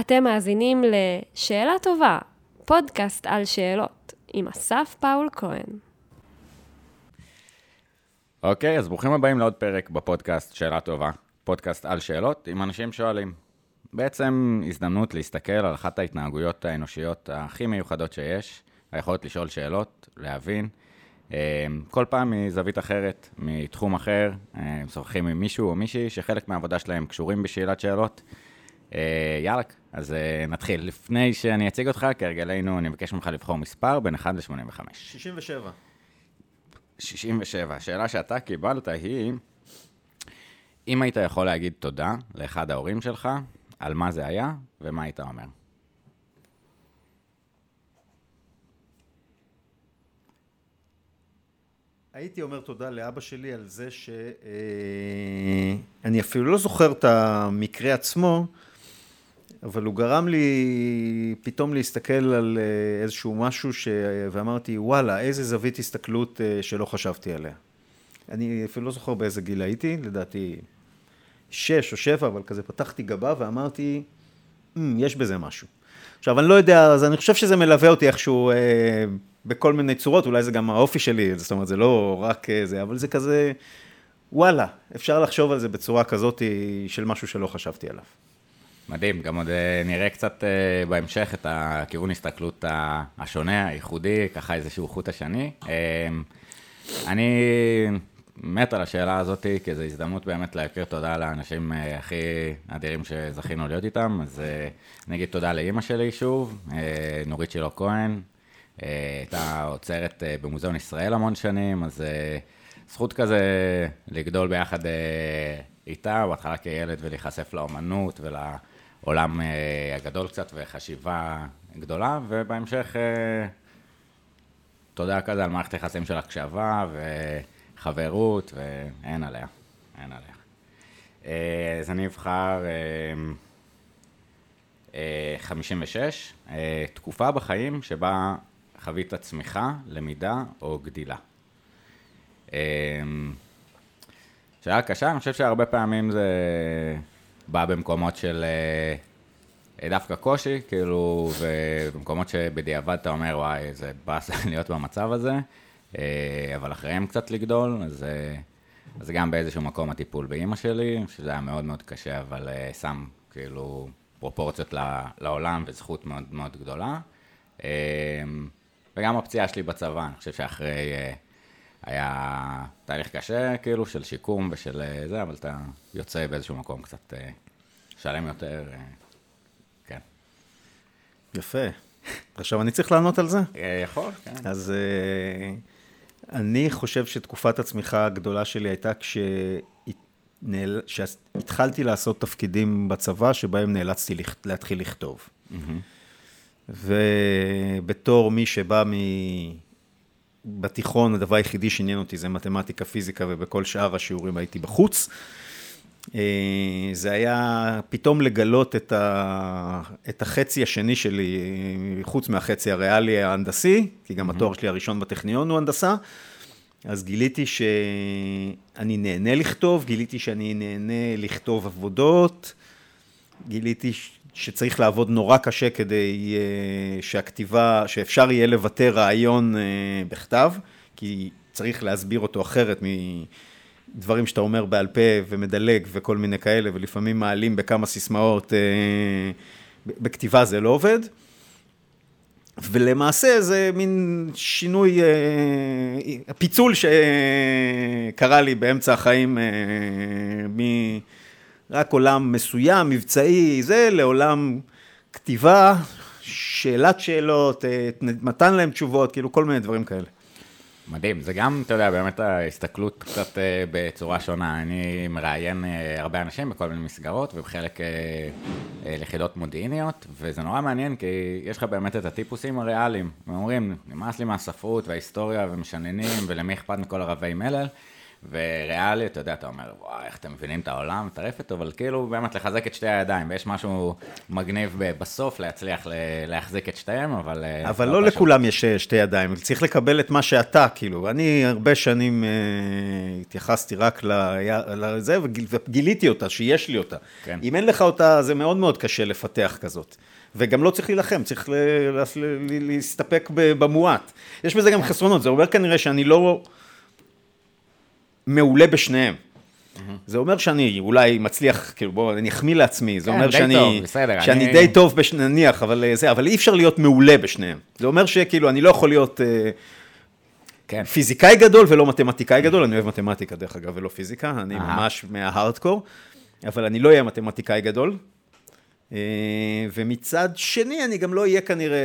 אתם מאזינים ל"שאלה טובה", פודקאסט על שאלות, עם אסף פאול כהן. אוקיי, אז ברוכים הבאים לעוד פרק בפודקאסט שאלה טובה, פודקאסט על שאלות עם אנשים שואלים. בעצם הזדמנות להסתכל על אחת ההתנהגויות האנושיות הכי מיוחדות שיש, היכולת לשאול שאלות, להבין. אה, כל פעם מזווית אחרת, מתחום אחר, אה, משוחחים עם מישהו או מישהי שחלק מהעבודה שלהם קשורים בשאלת שאלות. אה, יאללה, אז נתחיל. לפני שאני אציג אותך, כהרגלנו, אני מבקש ממך לבחור מספר בין 1 ל-85. 67. 67. השאלה שאתה קיבלת היא, אם היית יכול להגיד תודה לאחד ההורים שלך, על מה זה היה ומה היית אומר? הייתי אומר תודה לאבא שלי על זה ש... אני אפילו לא זוכר את המקרה עצמו, אבל הוא גרם לי פתאום להסתכל על אה, איזשהו משהו ש... ואמרתי, וואלה, איזה זווית הסתכלות אה, שלא חשבתי עליה. אני אפילו לא זוכר באיזה גיל הייתי, לדעתי שש או שבע, אבל כזה פתחתי גבה ואמרתי, mm, יש בזה משהו. עכשיו, אני לא יודע, אז אני חושב שזה מלווה אותי איכשהו אה, בכל מיני צורות, אולי זה גם האופי שלי, זאת אומרת, זה לא רק אה, זה, אבל זה כזה, וואלה, אפשר לחשוב על זה בצורה כזאת של משהו שלא חשבתי עליו. מדהים, גם עוד אה, נראה קצת אה, בהמשך את הכיוון הסתכלות השונה, הייחודי, ככה איזשהו חוט השני. אני מת על השאלה הזאת, כי זו הזדמנות באמת להכיר תודה לאנשים אה, הכי אדירים שזכינו להיות איתם. אז אה, אני אגיד תודה לאימא שלי שוב, אה, נורית שילה כהן, הייתה עוצרת במוזיאון ישראל המון שנים, אז זכות כזה לגדול ביחד איתה, בהתחלה כילד ולהיחשף לאומנות ולעולם הגדול קצת וחשיבה גדולה, ובהמשך תודה כזה על מערכת היחסים של הקשבה ו... חברות, ואין עליה, אין עליה. אה, אז אני אבחר 56, אה, אה, תקופה בחיים שבה חווית צמיחה, למידה או גדילה. שאלה קשה, אני חושב שהרבה פעמים זה בא במקומות של דווקא קושי, כאילו, ובמקומות שבדיעבד אתה אומר, וואי, זה באסה להיות במצב הזה. אה, אבל אחריהם קצת לגדול, אז זה גם באיזשהו מקום הטיפול באימא שלי, שזה היה מאוד מאוד קשה, אבל אה, שם כאילו פרופורציות לעולם וזכות מאוד מאוד גדולה. אה, וגם הפציעה שלי בצבא, אני חושב שאחרי היה תהליך קשה, כאילו, של שיקום ושל זה, אבל אתה יוצא באיזשהו מקום קצת שלם יותר, כן. יפה. עכשיו אני צריך לענות על זה? יכול, כן. אז... אני חושב שתקופת הצמיחה הגדולה שלי הייתה כשהתחלתי לעשות תפקידים בצבא, שבהם נאלצתי להתחיל לכתוב. ובתור מי שבא מ... בתיכון, הדבר היחידי שעניין אותי זה מתמטיקה, פיזיקה, ובכל שאר השיעורים הייתי בחוץ. אה, זה היה פתאום לגלות את, ה, את החצי השני שלי, חוץ מהחצי הריאלי ההנדסי, כי גם mm-hmm. התואר שלי הראשון בטכניון הוא הנדסה, אז גיליתי שאני נהנה לכתוב, גיליתי שאני נהנה לכתוב עבודות, גיליתי שצריך לעבוד נורא קשה כדי אה, שהכתיבה, שאפשר יהיה לבטא רעיון אה, בכתב, כי צריך להסביר אותו אחרת מ... דברים שאתה אומר בעל פה ומדלג וכל מיני כאלה, ולפעמים מעלים בכמה סיסמאות, אה, בכתיבה זה לא עובד. ולמעשה זה מין שינוי, אה, פיצול שקרה לי באמצע החיים, אה, מרק עולם מסוים, מבצעי, זה, לעולם כתיבה, שאלת שאלות, אה, מתן להם תשובות, כאילו כל מיני דברים כאלה. מדהים, זה גם, אתה יודע, באמת ההסתכלות קצת uh, בצורה שונה. אני מראיין uh, הרבה אנשים בכל מיני מסגרות ובחלק ליחידות מודיעיניות, וזה נורא מעניין כי יש לך באמת את הטיפוסים הריאליים. הם אומרים, נמאס לי מהספרות וההיסטוריה ומשננים, ולמי אכפת מכל הרבי מלל, וריאלי, אתה יודע, אתה אומר, וואי, איך אתם מבינים את העולם, מטרפת, אבל כאילו באמת לחזק את שתי הידיים, ויש משהו מגניב בסוף להצליח להחזיק את שתיהם, אבל... אה, אבל לא, לא לכולם יש אה, שתי ידיים, צריך לקבל את מה שאתה, כאילו. אני הרבה שנים אה, התייחסתי רק לזה, וגיליתי אותה, שיש לי אותה. כן. אם אין לך אותה, זה מאוד מאוד קשה לפתח כזאת. וגם לא צריך להילחם, צריך להסתפק במועט. יש בזה גם חסרונות, זה אומר כנראה שאני לא מעולה בשניהם. זה אומר שאני אולי מצליח, כאילו בואו, אני אחמיא לעצמי, זה כן, אומר שאני, טוב, בסדר, שאני אני... די טוב, בש... נניח, אבל אה, זה, אבל אי אפשר להיות מעולה בשניהם. זה אומר שכאילו, אני לא יכול להיות אה, כן. פיזיקאי גדול ולא מתמטיקאי גדול, אני אוהב מתמטיקה דרך אגב ולא פיזיקה, אני ממש מההארדקור, אבל אני לא אהיה מתמטיקאי גדול, אה, ומצד שני, אני גם לא אהיה כנראה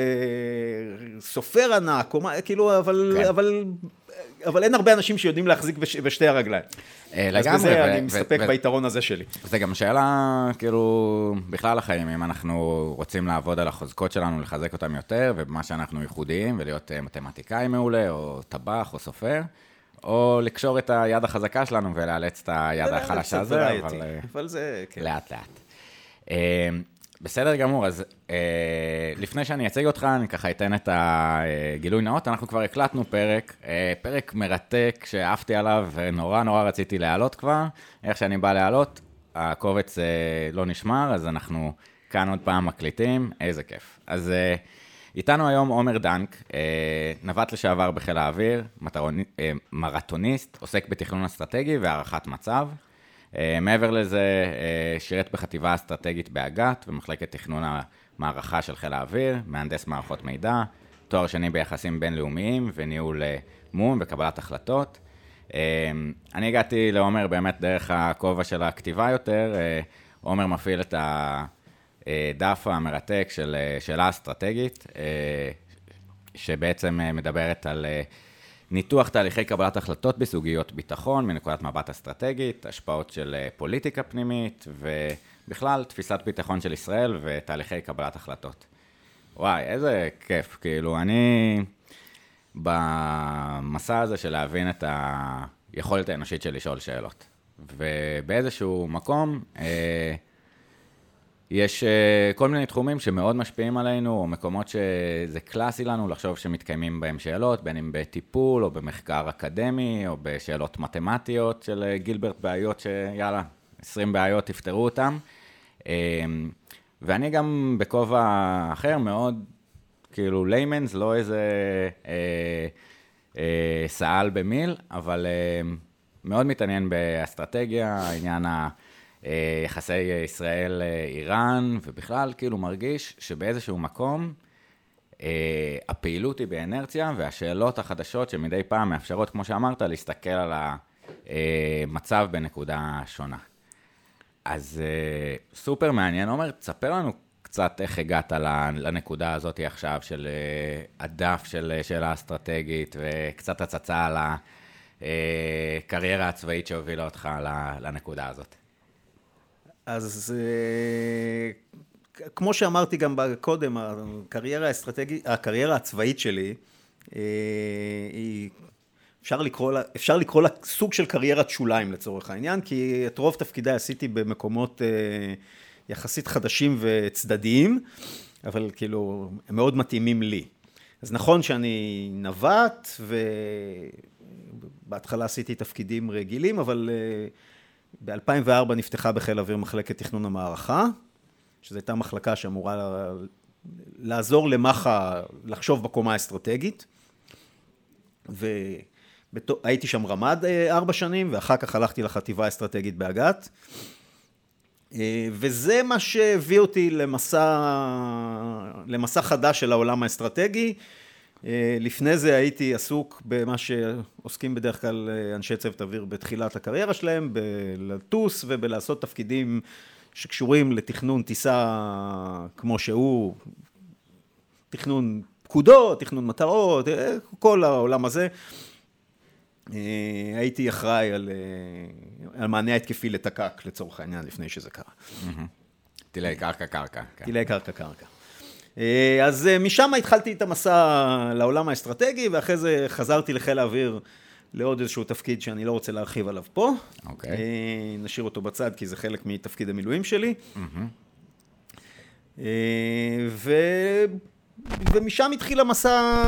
סופר ענק, או מה, כאילו, אבל, כן. אבל, אבל אין הרבה אנשים שיודעים להחזיק בש, בשתי הרגליים. אה, לגמרי. אז בזה אני מסתפק ביתרון הזה שלי. זה גם שאלה, כאילו, בכלל החיים, אם אנחנו רוצים לעבוד על החוזקות שלנו, לחזק אותם יותר, ובמה שאנחנו ייחודיים, ולהיות אה, מתמטיקאי מעולה, או טבח, או סופר. או לקשור את היד החזקה שלנו ולאלץ את היד החלשה הזו, אבל... אבל זה... כן. לאט לאט. בסדר גמור, אז אה, לפני שאני אציג אותך, אני ככה אתן את הגילוי נאות. אנחנו כבר הקלטנו פרק, אה, פרק מרתק שאהבתי עליו ונורא נורא רציתי להעלות כבר. איך שאני בא להעלות, הקובץ אה, לא נשמר, אז אנחנו כאן עוד פעם מקליטים, איזה כיף. אז אה, איתנו היום עומר דנק, אה, נווט לשעבר בחיל האוויר, אה, מרתוניסט, עוסק בתכנון אסטרטגי והערכת מצב. אה, מעבר לזה, אה, שירת בחטיבה האסטרטגית באג"ת, במחלקת תכנון המערכה של חיל האוויר, מהנדס מערכות מידע, תואר שני ביחסים בינלאומיים וניהול אה, מום וקבלת החלטות. אני הגעתי לעומר באמת דרך הכובע של הכתיבה יותר, עומר מפעיל את הדף המרתק של שאלה אסטרטגית, שבעצם מדברת על ניתוח תהליכי קבלת החלטות בסוגיות ביטחון מנקודת מבט אסטרטגית, השפעות של אה, פוליטיקה פנימית ובכלל תפיסת ביטחון של ישראל ותהליכי קבלת החלטות. וואי, איזה כיף, כאילו, אני במסע הזה של להבין את היכולת האנושית של לשאול שאלות. ובאיזשהו מקום, אה, יש uh, כל מיני תחומים שמאוד משפיעים עלינו, או מקומות שזה קלאסי לנו לחשוב שמתקיימים בהם שאלות, בין אם בטיפול, או במחקר אקדמי, או בשאלות מתמטיות של uh, גילברט בעיות שיאללה, 20 בעיות תפתרו אותן. Uh, ואני גם בכובע אחר מאוד, כאילו ליימנס, לא איזה uh, uh, סא"ל במיל, אבל uh, מאוד מתעניין באסטרטגיה, העניין ה... אה, ישראל-איראן, ובכלל כאילו מרגיש שבאיזשהו מקום אה, הפעילות היא באנרציה, והשאלות החדשות שמדי פעם מאפשרות, כמו שאמרת, להסתכל על המצב בנקודה שונה. אז אה, סופר מעניין, עומר, תספר לנו קצת איך הגעת לנקודה הזאת עכשיו של הדף של שאלה אסטרטגית, וקצת הצצה על הקריירה הצבאית שהובילה אותך לנקודה הזאת. אז אה, כמו שאמרתי גם קודם, הקריירה הקריירה הצבאית שלי, אה, היא, אפשר לקרוא לה, אפשר לקרוא לה סוג של קריירת שוליים לצורך העניין, כי את רוב תפקידיי עשיתי במקומות אה, יחסית חדשים וצדדיים, אבל כאילו, הם מאוד מתאימים לי. אז נכון שאני נווט, ובהתחלה עשיתי תפקידים רגילים, אבל ב-2004 נפתחה בחיל האוויר מחלקת תכנון המערכה, שזו הייתה מחלקה שאמורה לעזור למח"א לחשוב בקומה האסטרטגית. והייתי שם רמ"ד אה, ארבע שנים, ואחר כך הלכתי לחטיבה האסטרטגית באג"ת. אה, וזה מה שהביא אותי למסע, למסע חדש של העולם האסטרטגי. אה, לפני זה הייתי עסוק במה שעוסקים בדרך כלל אנשי צוות אוויר בתחילת הקריירה שלהם, בלטוס ובלעשות תפקידים שקשורים לתכנון טיסה כמו שהוא, תכנון פקודות, תכנון מטרות, כל העולם הזה. הייתי אחראי על, על מענה התקפי לתק"ק לצורך העניין לפני שזה קרה. טילי קרקע קרקע. כן. טילי קרקע קרקע. אה, אז אה, משם התחלתי את המסע לעולם האסטרטגי, ואחרי זה חזרתי לחיל האוויר לעוד איזשהו תפקיד שאני לא רוצה להרחיב עליו פה. אוקיי. אה, נשאיר אותו בצד, כי זה חלק מתפקיד המילואים שלי. אה, ו... ומשם התחיל המסע,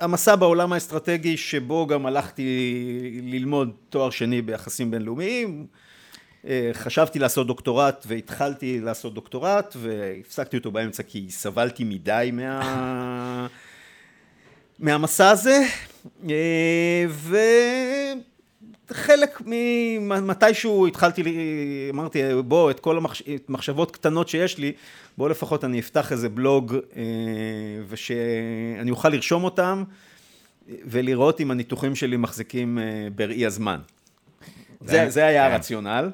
המסע בעולם האסטרטגי, שבו גם הלכתי ללמוד תואר שני ביחסים בינלאומיים. אה, חשבתי לעשות דוקטורט והתחלתי לעשות דוקטורט והפסקתי אותו באמצע כי סבלתי מדי מה... מהמסע הזה אה, וחלק ממתישהו התחלתי, אמרתי בוא את כל המחשבות קטנות שיש לי בוא לפחות אני אפתח איזה בלוג אה, ושאני אוכל לרשום אותם ולראות אם הניתוחים שלי מחזיקים בראי הזמן זה, זה היה כן. הרציונל.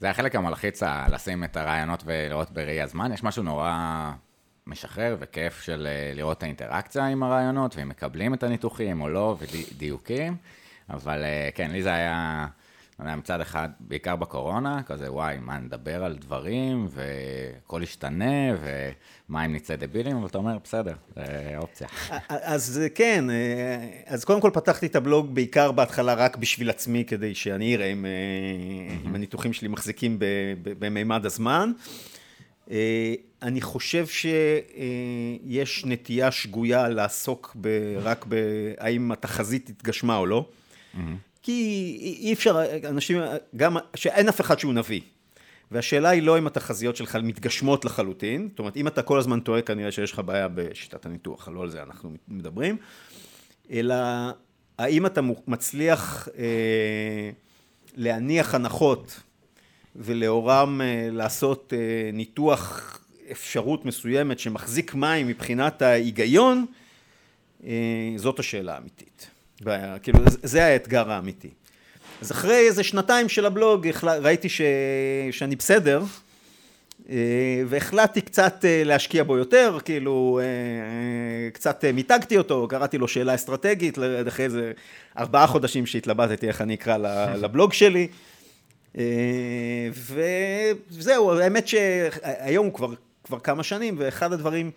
זה החלק המלחיץ, לשים את הרעיונות ולראות בראי הזמן. יש משהו נורא משחרר וכיף של אה, לראות את האינטראקציה עם הרעיונות, ואם מקבלים את הניתוחים או לא, ודיוקים. אבל אה, כן, לי זה היה... לא יודע, מצד אחד, בעיקר בקורונה, כזה וואי, מה נדבר על דברים, והכל ישתנה, ומה אם נצא דבילים, אבל אתה אומר, בסדר, זה אופציה. אז כן, אז קודם כל פתחתי את הבלוג בעיקר בהתחלה רק בשביל עצמי, כדי שאני אראה אם, אם הניתוחים שלי מחזיקים במימד הזמן. אני חושב שיש נטייה שגויה לעסוק רק בהאם התחזית התגשמה או לא. כי אי אפשר, אנשים, גם, שאין אף אחד שהוא נביא. והשאלה היא לא אם התחזיות שלך מתגשמות לחלוטין, זאת אומרת, אם אתה כל הזמן טועה, כנראה שיש לך בעיה בשיטת הניתוח, לא על זה אנחנו מדברים, אלא האם אתה מצליח אה, להניח הנחות ולאורם אה, לעשות אה, ניתוח אפשרות מסוימת שמחזיק מים מבחינת ההיגיון, אה, זאת השאלה האמיתית. כאילו, זה האתגר האמיתי. אז אחרי איזה שנתיים של הבלוג ראיתי ש... שאני בסדר, אה, והחלטתי קצת אה, להשקיע בו יותר, כאילו, אה, קצת מיתגתי אותו, קראתי לו שאלה אסטרטגית, אחרי איזה ארבעה חודשים שהתלבטתי איך אני אקרא לבלוג שלי. וזהו, האמת שהיום הוא כבר, כבר כמה שנים, ואחד הדברים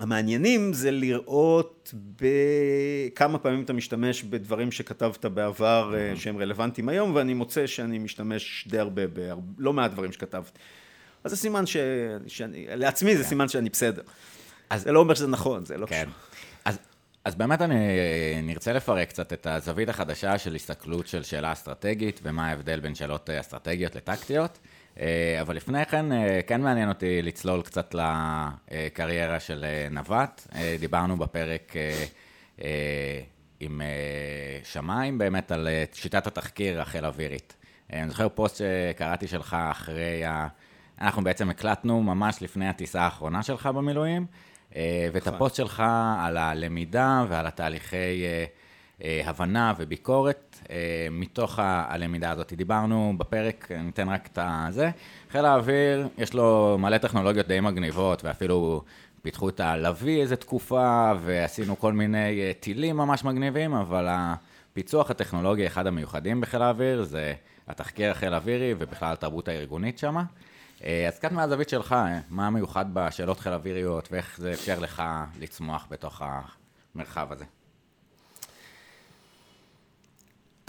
המעניינים זה בלראות בכמה פעמים אתה משתמש בדברים שכתבת בעבר אה, שהם רלוונטיים היום, ואני מוצא שאני משתמש די הרבה, בלא מעט דברים שכתבת. אז זה סימן ש... שאני, לעצמי זה כן. סימן שאני בסדר. אז זה לא אומר שזה נכון, זה לא כן. קשור. אז, אז באמת אני נרצה לפרק קצת את הזווית החדשה של הסתכלות של שאלה אסטרטגית, ומה ההבדל בין שאלות אה, אסטרטגיות לטקטיות. אה, אבל לפני כן, אה, כן מעניין אותי לצלול קצת לקריירה של אה, נווט. דיברנו בפרק עם שמיים באמת על שיטת התחקיר החיל אווירית. אני זוכר פוסט שקראתי שלך אחרי ה... אנחנו בעצם הקלטנו ממש לפני הטיסה האחרונה שלך במילואים, ואת נכון. הפוסט שלך על הלמידה ועל התהליכי הבנה וביקורת אה, מתוך הלמידה הזאת. דיברנו בפרק, ניתן רק את הזה. חיל האוויר, יש לו מלא טכנולוגיות די מגניבות, ואפילו פיתחו את הלוי איזה תקופה, ועשינו כל מיני אה, טילים ממש מגניבים, אבל הפיצוח הטכנולוגי, אחד המיוחדים בחיל האוויר, זה התחקיר החיל האווירי, ובכלל התרבות הארגונית שם. אה, אז קצת מהזווית שלך, מה המיוחד בשאלות חיל אוויריות, ואיך זה אפשר לך לצמוח בתוך המרחב הזה?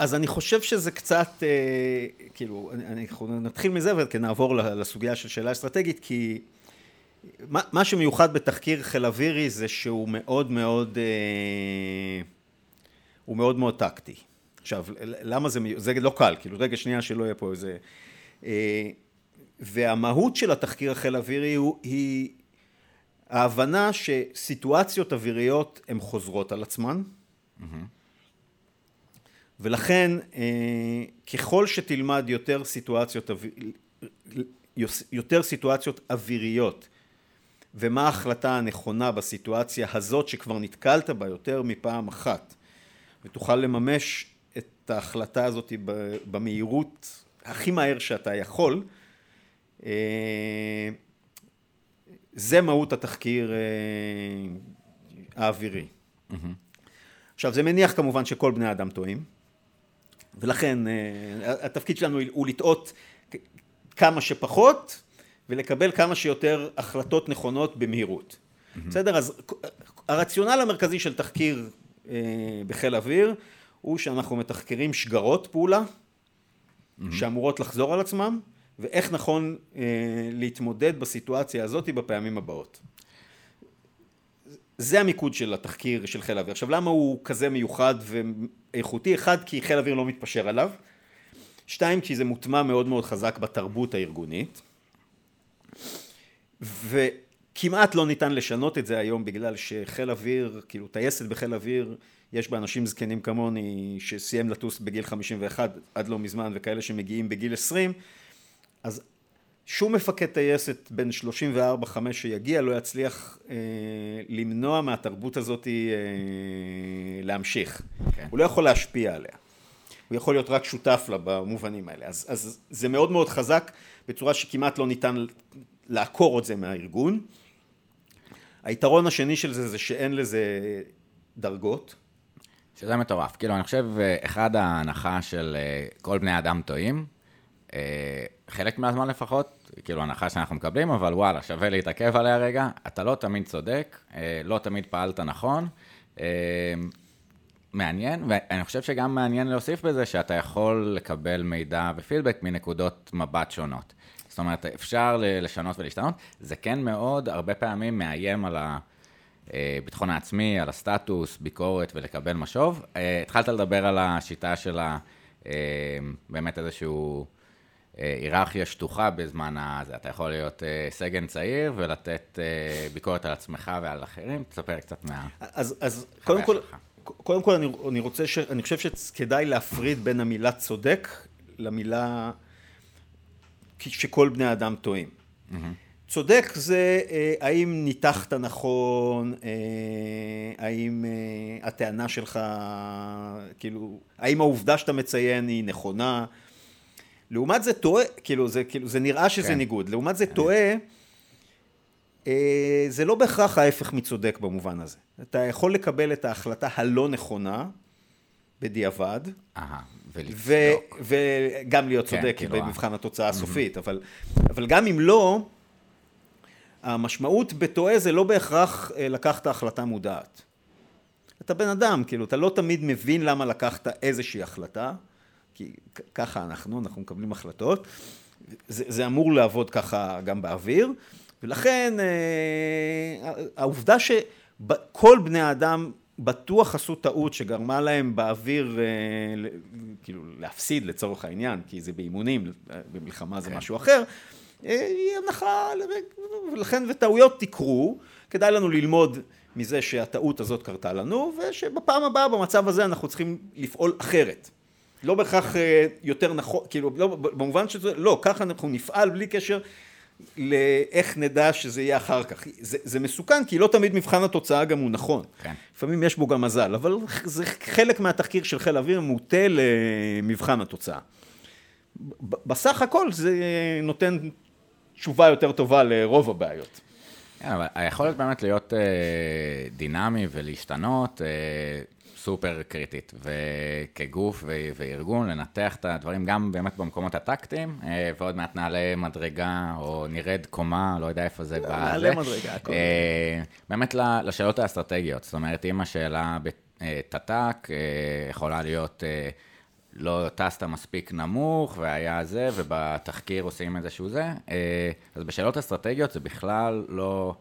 אז אני חושב שזה קצת, אה, כאילו, אנחנו נתחיל מזה ונעבור לסוגיה של שאלה אסטרטגית, כי מה, מה שמיוחד בתחקיר חיל אווירי זה שהוא מאוד מאוד, אה, הוא מאוד מאוד טקטי. עכשיו, למה זה, זה לא קל, כאילו, רגע שנייה שלא יהיה פה איזה... אה, והמהות של התחקיר החיל אווירי הוא, היא ההבנה שסיטואציות אוויריות הן חוזרות על עצמן. Mm-hmm. ולכן אה, ככל שתלמד יותר סיטואציות, יותר סיטואציות אוויריות ומה ההחלטה הנכונה בסיטואציה הזאת שכבר נתקלת בה יותר מפעם אחת ותוכל לממש את ההחלטה הזאת במהירות הכי מהר שאתה יכול אה, זה מהות התחקיר אה, האווירי. Mm-hmm. עכשיו זה מניח כמובן שכל בני אדם טועים ולכן אה, התפקיד שלנו הוא לטעות כמה שפחות ולקבל כמה שיותר החלטות נכונות במהירות. בסדר? אז הרציונל המרכזי של תחקיר אה, בחיל אוויר הוא שאנחנו מתחקרים שגרות פעולה שאמורות לחזור על עצמם, ואיך נכון אה, להתמודד בסיטואציה הזאת בפעמים הבאות. זה המיקוד של התחקיר של חיל האוויר. עכשיו למה הוא כזה מיוחד ואיכותי? אחד, כי חיל האוויר לא מתפשר עליו. שתיים, כי זה מוטמע מאוד מאוד חזק בתרבות הארגונית. וכמעט לא ניתן לשנות את זה היום בגלל שחיל אוויר, כאילו טייסת בחיל אוויר, יש בה אנשים זקנים כמוני שסיים לטוס בגיל 51 עד לא מזמן וכאלה שמגיעים בגיל 20, אז שום מפקד טייסת בין 34-5 שיגיע לא יצליח אה, למנוע מהתרבות הזאת אה, להמשיך. כן. הוא לא יכול להשפיע עליה. הוא יכול להיות רק שותף לה במובנים האלה. אז, אז זה מאוד מאוד חזק בצורה שכמעט לא ניתן לעקור את זה מהארגון. היתרון השני של זה זה שאין לזה דרגות. שזה מטורף. כאילו, אני חושב, אה, אחד ההנחה של אה, כל בני אדם טועים, חלק מהזמן לפחות, כאילו הנחה שאנחנו מקבלים, אבל וואלה, שווה להתעכב עליה רגע. אתה לא תמיד צודק, לא תמיד פעלת נכון. מעניין, ואני חושב שגם מעניין להוסיף בזה שאתה יכול לקבל מידע ופידבק מנקודות מבט שונות. זאת אומרת, אפשר לשנות ולהשתנות. זה כן מאוד, הרבה פעמים מאיים על הביטחון העצמי, על הסטטוס, ביקורת ולקבל משוב. אה, התחלת לדבר על השיטה של. אה, באמת איזשהו... אה, היררכיה שטוחה בזמן הזה. אתה יכול להיות סגן צעיר ולתת ביקורת על עצמך ועל אחרים. תספר קצת מה... אז, אז קודם כל, קודם כל אני, אני רוצה, ש, אני חושב שכדאי להפריד בין המילה צודק למילה שכל בני האדם טועים. Mm-hmm. צודק זה אה, האם ניתחת נכון, אה, האם אה, הטענה שלך, כאילו, האם העובדה שאתה מציין היא נכונה. לעומת זה טועה, כאילו זה, כאילו, זה נראה שזה כן. ניגוד. לעומת זה טועה, זה לא בהכרח ההפך מצודק במובן הזה. אתה יכול לקבל את ההחלטה הלא נכונה בדיעבד. אהה. ולצדוק. וגם להיות כן, צודק כאילו במבחן התוצאה הסופית, אבל, אבל גם אם לא, המשמעות בטועה זה לא בהכרח אה, לקחת החלטה מודעת. אתה בן אדם, כאילו, אתה לא תמיד מבין למה לקחת איזושהי החלטה, כי ככה אנחנו, אנחנו מקבלים החלטות, זה, זה אמור לעבוד ככה גם באוויר, ולכן אה, העובדה שכל בני האדם בטוח עשו טעות שגרמה להם באוויר, אה, כאילו, להפסיד לצורך העניין, כי זה באימונים, במלחמה זה כן. משהו אחר, אה, היא הנחה, ולכן וטעויות תקרו, כדאי לנו ללמוד מזה שהטעות הזאת קרתה לנו, ושבפעם הבאה במצב הזה אנחנו צריכים לפעול אחרת. לא בהכרח אה, יותר נכון, כאילו, לא, במובן שזה, לא, ככה אנחנו נפעל בלי קשר לאיך נדע שזה יהיה אחר כך. זה, זה מסוכן, כי לא תמיד מבחן התוצאה גם הוא נכון. כן. לפעמים יש בו גם מזל, אבל זה חלק מהתחקיר של חיל האוויר מוטה למבחן התוצאה. בסך הכל זה נותן תשובה יותר טובה לרוב הבעיות. כן, אבל היכולת באמת להיות אה, דינמי ולהשתנות, אה, סופר קריטית. וכגוף וארגון, לנתח את הדברים גם באמת במקומות הטקטיים, אה, ועוד מעט נעלה מדרגה, או נרד קומה, לא יודע איפה זה בא. נעלה מדרגה, הכל. אה, באמת לשאלות האסטרטגיות. זאת אומרת, אם השאלה בתת"ק אה, יכולה להיות... לא טסת מספיק נמוך, והיה זה, ובתחקיר עושים איזשהו זה. אז בשאלות אסטרטגיות זה בכלל לא...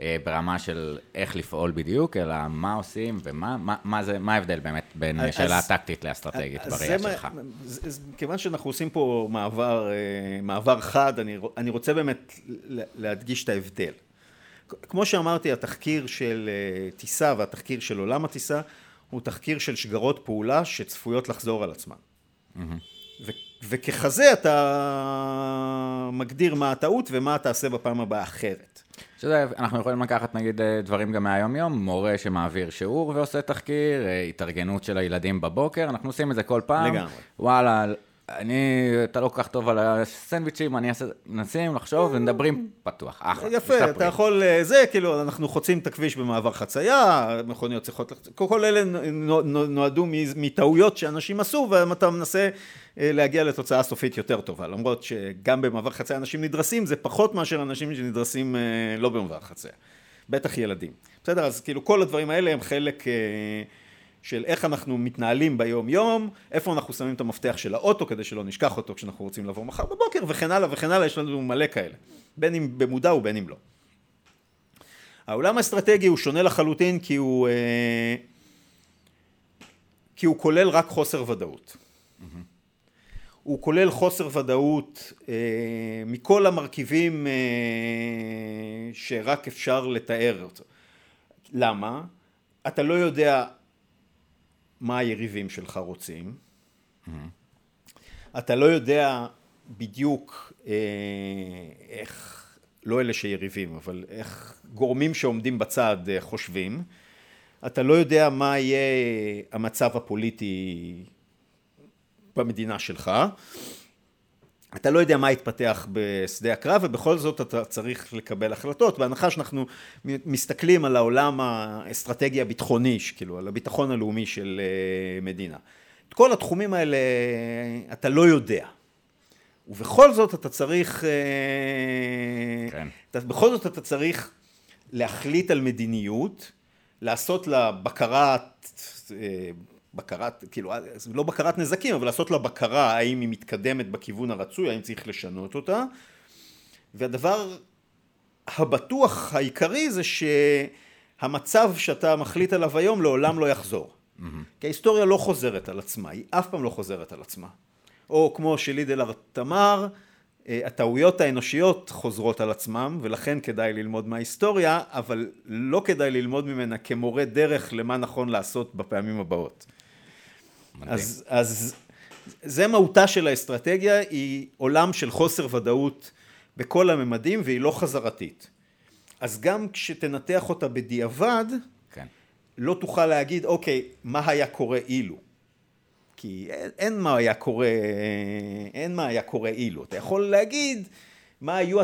אה, ברמה של איך לפעול בדיוק, אלא מה עושים ומה מה, מה זה, מה ההבדל באמת בין אז, שאלה טקטית לאסטרטגית בראייה שלך. אז, כיוון שאנחנו עושים פה מעבר, אה, מעבר חד, אני, אני רוצה באמת להדגיש את ההבדל. כמו שאמרתי, התחקיר של אה, טיסה והתחקיר של עולם הטיסה הוא תחקיר של שגרות פעולה שצפויות לחזור על עצמן. Mm-hmm. וככזה אתה מגדיר מה הטעות ומה תעשה בפעם הבאה אחרת. שזה, אנחנו יכולים לקחת נגיד אה, דברים גם מהיום-יום, מורה שמעביר שיעור ועושה תחקיר, אה, התארגנות של הילדים בבוקר, אנחנו עושים את זה כל פעם. לגמרי. וואלה, אני, אתה לא כל כך טוב על הסנדוויצ'ים, אני אעשה, נסים לחשוב ומדברים פתוח, אחלה. יפה, מסתפרים. אתה יכול, אה, זה, כאילו, אנחנו חוצים את הכביש במעבר חצייה, מכוניות צריכות, כל אלה נועדו מטעויות שאנשים עשו, ואתה מנסה אה, להגיע לתוצאה סופית יותר טובה, למרות שגם במעבר חצייה אנשים נדרסים, זה פחות מאשר אנשים שנדרסים אה, לא במעבר חצייה, בטח ילדים. בסדר, אז כאילו כל הדברים האלה הם חלק... של איך אנחנו מתנהלים ביום יום, איפה אנחנו שמים את המפתח של האוטו כדי שלא נשכח אותו כשאנחנו רוצים לבוא מחר בבוקר וכן הלאה וכן הלאה, יש לנו מלא כאלה, בין אם במודע ובין אם לא. העולם האסטרטגי הוא שונה לחלוטין כי הוא, אה, כי הוא כולל רק חוסר ודאות. Mm-hmm. הוא כולל חוסר ודאות אה, מכל המרכיבים אה, שרק אפשר לתאר אותו. למה? אתה לא יודע מה היריבים שלך רוצים, mm-hmm. אתה לא יודע בדיוק אה, איך, לא אלה שיריבים, אבל איך גורמים שעומדים בצד אה, חושבים, אתה לא יודע מה יהיה המצב הפוליטי במדינה שלך, אתה לא יודע מה יתפתח בשדה הקרב ובכל זאת אתה צריך לקבל החלטות בהנחה שאנחנו מסתכלים על העולם האסטרטגי הביטחוני, כאילו על הביטחון הלאומי של אה, מדינה. את כל התחומים האלה אתה לא יודע. ובכל זאת אתה צריך, אה, כן. אתה, בכל זאת אתה צריך להחליט על מדיניות, לעשות לה בקרת אה, בקרת, כאילו, לא בקרת נזקים, אבל לעשות לה בקרה האם היא מתקדמת בכיוון הרצוי, האם צריך לשנות אותה. והדבר הבטוח העיקרי זה שהמצב שאתה מחליט עליו היום לעולם לא יחזור. Mm-hmm. כי ההיסטוריה לא חוזרת על עצמה, היא אף פעם לא חוזרת על עצמה. או כמו שלידל תמר, אה, הטעויות האנושיות חוזרות על עצמם ולכן כדאי ללמוד מההיסטוריה אבל לא כדאי ללמוד ממנה כמורה דרך למה נכון לעשות בפעמים הבאות. אז, אז זה מהותה של האסטרטגיה, היא עולם של חוסר ודאות בכל הממדים והיא לא חזרתית. אז גם כשתנתח אותה בדיעבד, כן. לא תוכל להגיד, אוקיי, מה היה קורה אילו? כי אין, אין מה היה קורה, אין מה היה קורה אילו. אתה יכול להגיד מה היו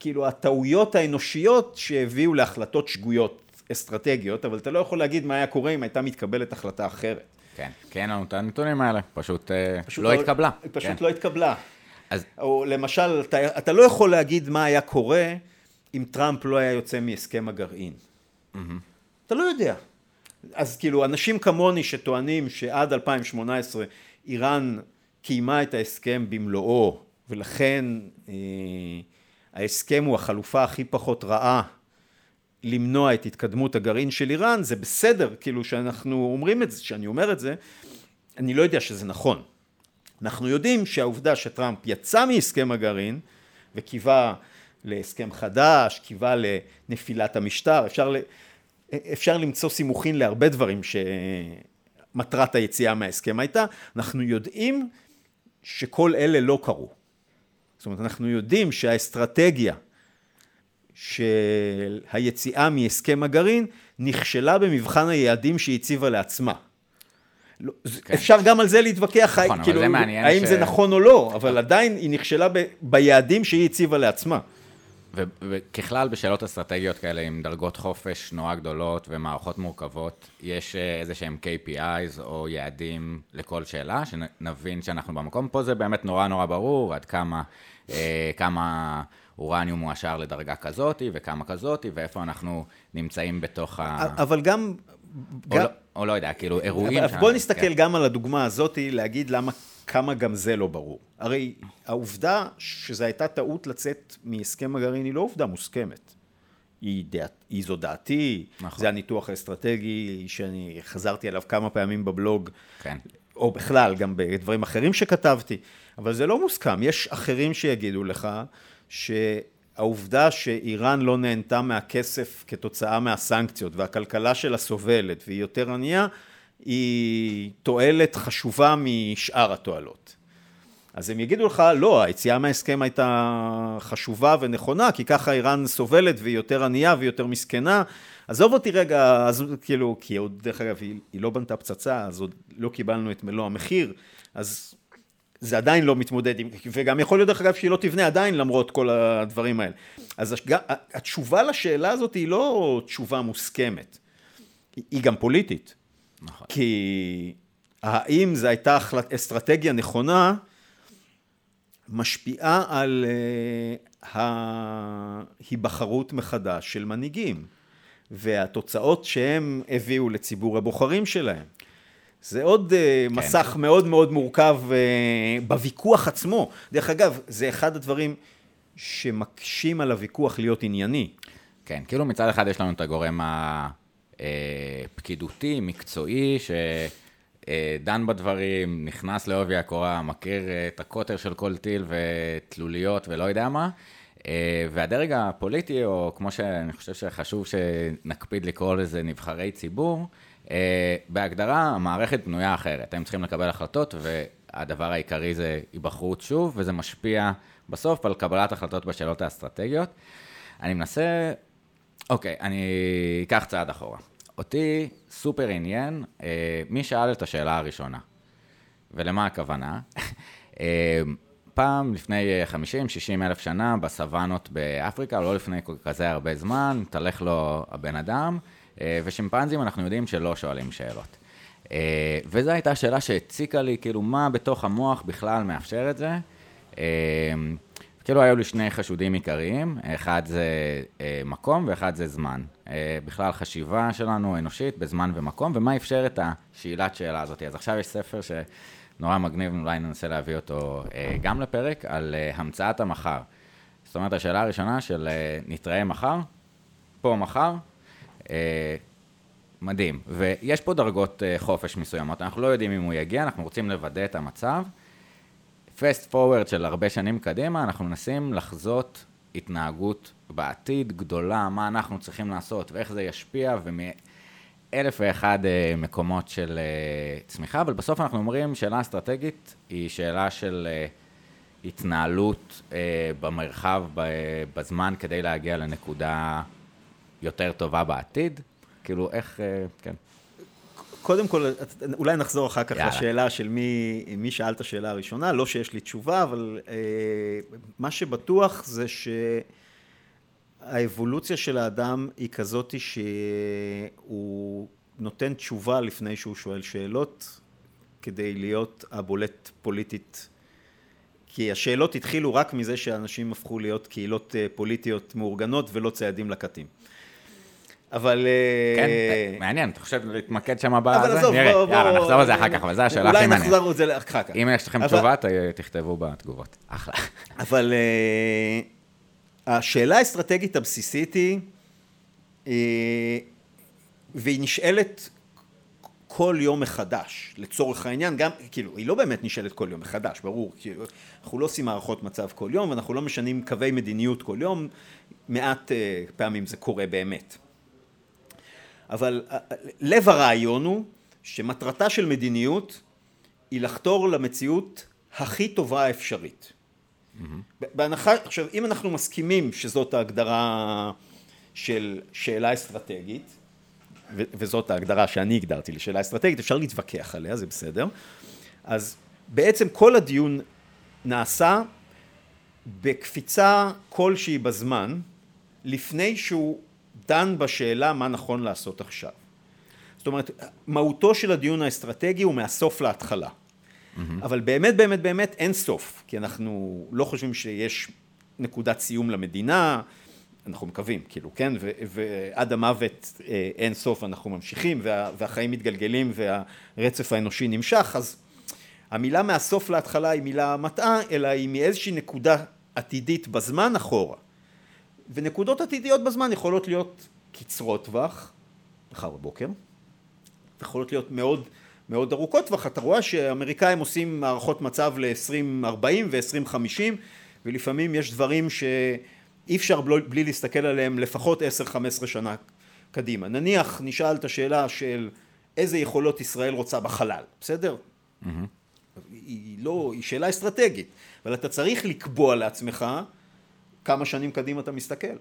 כאילו הטעויות האנושיות שהביאו להחלטות שגויות אסטרטגיות, אבל אתה לא יכול להגיד מה היה קורה אם הייתה מתקבלת החלטה אחרת. כן, כי אין לנו את הנתונים האלה, פשוט, אה, פשוט לא, לא התקבלה. פשוט כן. לא התקבלה. אז... או למשל, אתה, אתה לא יכול להגיד מה היה קורה אם טראמפ לא היה יוצא מהסכם הגרעין. Mm-hmm. אתה לא יודע. אז כאילו, אנשים כמוני שטוענים שעד 2018 איראן קיימה את ההסכם במלואו, ולכן אה, ההסכם הוא החלופה הכי פחות רעה למנוע את התקדמות הגרעין של איראן, זה בסדר, כאילו שאנחנו אומרים את זה, שאני אומר את זה, אני לא יודע שזה נכון. אנחנו יודעים שהעובדה שטראמפ יצא מהסכם הגרעין וקיווה להסכם חדש, קיווה לנפילת המשטר, אפשר. אפשר למצוא סימוכין להרבה דברים שמטרת היציאה מההסכם הייתה, אנחנו יודעים שכל אלה לא קרו. זאת אומרת, אנחנו יודעים שהאסטרטגיה של היציאה מהסכם הגרעין נכשלה במבחן היעדים שהיא הציבה לעצמה. לא, כן. אפשר גם על זה להתווכח, נכון, כאילו, זה האם ש... זה נכון או לא, אבל עדיין היא נכשלה ב, ביעדים שהיא הציבה לעצמה. ו- וככלל, בשאלות אסטרטגיות כאלה עם דרגות חופש נורא גדולות ומערכות מורכבות, יש אה, איזה שהם KPIs או יעדים לכל שאלה, שנבין שאנחנו במקום. פה זה באמת נורא נורא ברור עד כמה, אה, כמה אורניום מועשר לדרגה כזאתי וכמה כזאתי, ואיפה אנחנו נמצאים בתוך ה... אבל גם... או, גם... לא, או לא יודע, כאילו אירועים... אבל בוא נסתכל כן. גם על הדוגמה הזאתי, להגיד למה, כמה גם זה לא ברור. הרי העובדה שזו הייתה טעות לצאת מהסכם הגרעין היא לא עובדה מוסכמת. היא, דעת, היא זו דעתי, נכון. זה הניתוח האסטרטגי שאני חזרתי עליו כמה פעמים בבלוג, כן. או בכלל, גם בדברים אחרים שכתבתי, אבל זה לא מוסכם. יש אחרים שיגידו לך שהעובדה שאיראן לא נהנתה מהכסף כתוצאה מהסנקציות והכלכלה שלה סובלת והיא יותר ענייה, היא תועלת חשובה משאר התועלות. אז הם יגידו לך, לא, היציאה מההסכם הייתה חשובה ונכונה, כי ככה איראן סובלת והיא יותר ענייה והיא יותר מסכנה. עזוב אותי רגע, אז כאילו, כי עוד, דרך אגב, היא, היא לא בנתה פצצה, אז עוד לא קיבלנו את מלוא המחיר, אז זה עדיין לא מתמודד עם, וגם יכול להיות דרך אגב שהיא לא תבנה עדיין למרות כל הדברים האלה. אז התשובה לשאלה הזאת היא לא תשובה מוסכמת, היא גם פוליטית. נכון. כי האם זו הייתה אסטרטגיה נכונה, משפיעה על uh, ההיבחרות מחדש של מנהיגים, והתוצאות שהם הביאו לציבור הבוחרים שלהם. זה עוד כן. מסך מאוד מאוד מורכב בוויכוח עצמו. דרך אגב, זה אחד הדברים שמקשים על הוויכוח להיות ענייני. כן, כאילו מצד אחד יש לנו את הגורם הפקידותי, מקצועי, שדן בדברים, נכנס לעובי הקורה, מכיר את הקוטר של כל טיל ותלוליות ולא יודע מה. והדרג הפוליטי, או כמו שאני חושב שחשוב שנקפיד לקרוא לזה נבחרי ציבור, בהגדרה המערכת בנויה אחרת. הם צריכים לקבל החלטות, והדבר העיקרי זה היבחרות שוב, וזה משפיע בסוף על קבלת החלטות בשאלות האסטרטגיות. אני מנסה אוקיי, אני אקח צעד אחורה. אותי סופר עניין אה, מי שאל את השאלה הראשונה. ולמה הכוונה? אה, פעם, לפני 50-60 אלף שנה, בסוואנות באפריקה, לא לפני כזה הרבה זמן, התהלך לו הבן אדם, ושימפנזים אנחנו יודעים שלא שואלים שאלות. אה, וזו הייתה שאלה שהציקה לי, כאילו, מה בתוך המוח בכלל מאפשר את זה. אה, כאילו היו לי שני חשודים עיקריים, אחד זה אה, מקום ואחד זה זמן. אה, בכלל חשיבה שלנו אנושית בזמן ומקום, ומה אפשר את השאלת שאלה הזאת. אז עכשיו יש ספר שנורא מגניב, אולי ננסה להביא אותו אה, גם לפרק, על אה, המצאת המחר. זאת אומרת, השאלה הראשונה של אה, נתראה מחר, פה מחר, אה, מדהים. ויש פה דרגות אה, חופש מסוימות, אנחנו לא יודעים אם הוא יגיע, אנחנו רוצים לוודא את המצב. פסט פורוורד של הרבה שנים קדימה, אנחנו מנסים לחזות התנהגות בעתיד גדולה, מה אנחנו צריכים לעשות ואיך זה ישפיע, ומאלף ואחד אה, מקומות של אה, צמיחה, אבל בסוף אנחנו אומרים שאלה אסטרטגית היא שאלה של אה, התנהלות במרחב, בזמן, כדי להגיע לנקודה יותר טובה בעתיד. כאילו, איך, כן. קודם כל, אולי נחזור אחר כך יאללה. לשאלה של מי, מי שאל את השאלה הראשונה, לא שיש לי תשובה, אבל אה, מה שבטוח זה שהאבולוציה של האדם היא כזאת שהוא נותן תשובה לפני שהוא שואל שאלות, כדי להיות הבולט פוליטית. כי השאלות התחילו רק מזה שאנשים הפכו להיות קהילות אה, פוליטיות מאורגנות ולא ציידים לקטים. אבל... כן, אה, מעניין, אתה חושב להתמקד שם בזה? אבל עזוב, בוא, בוא... יאללה, נחזור לזה אחר כך, אבל זו השאלה הכי מעניינת. אולי נחזור לזה אחר כך. אם יש לכם תשובה, תכתבו בתגובות. אחלה. אבל אה, השאלה האסטרטגית הבסיסית היא, אה, והיא נשאלת כל יום מחדש, לצורך העניין, גם, כאילו, היא לא באמת נשאלת כל יום מחדש, ברור, כאילו, אנחנו לא עושים מערכות מצב כל יום, ואנחנו לא משנים קווי מדיניות כל יום, מעט פעמים זה קורה באמת. אבל אה, אה, לב הרעיון הוא שמטרתה של מדיניות היא לחתור למציאות הכי טובה האפשרית. Mm-hmm. בהנחה, עכשיו אם אנחנו מסכימים שזאת ההגדרה של שאלה אסטרטגית, ו- וזאת ההגדרה שאני הגדרתי לשאלה אסטרטגית, אפשר להתווכח עליה, זה בסדר, אז בעצם כל הדיון נעשה בקפיצה כלשהי בזמן, לפני שהוא דן בשאלה מה נכון לעשות עכשיו. זאת אומרת, מהותו של הדיון האסטרטגי הוא מהסוף להתחלה. Mm-hmm. אבל באמת באמת באמת אין סוף, כי אנחנו לא חושבים שיש נקודת סיום למדינה, אנחנו מקווים, כאילו, כן, ו- ועד המוות אה, אין סוף אנחנו ממשיכים, וה- והחיים מתגלגלים והרצף האנושי נמשך, אז המילה מהסוף להתחלה היא מילה מטעה, אלא היא מאיזושהי נקודה עתידית בזמן אחורה. ונקודות עתידיות בזמן יכולות להיות קצרות טווח, מחר בבוקר, יכולות להיות מאוד מאוד ארוכות טווח, אתה רואה שאמריקאים עושים מערכות מצב ל-2040 ו-2050 ולפעמים יש דברים שאי אפשר בלי להסתכל עליהם לפחות 10-15 שנה קדימה. נניח נשאל את השאלה של איזה יכולות ישראל רוצה בחלל, בסדר? Mm-hmm. היא לא, היא שאלה אסטרטגית, אבל אתה צריך לקבוע לעצמך כמה שנים קדימה אתה מסתכל.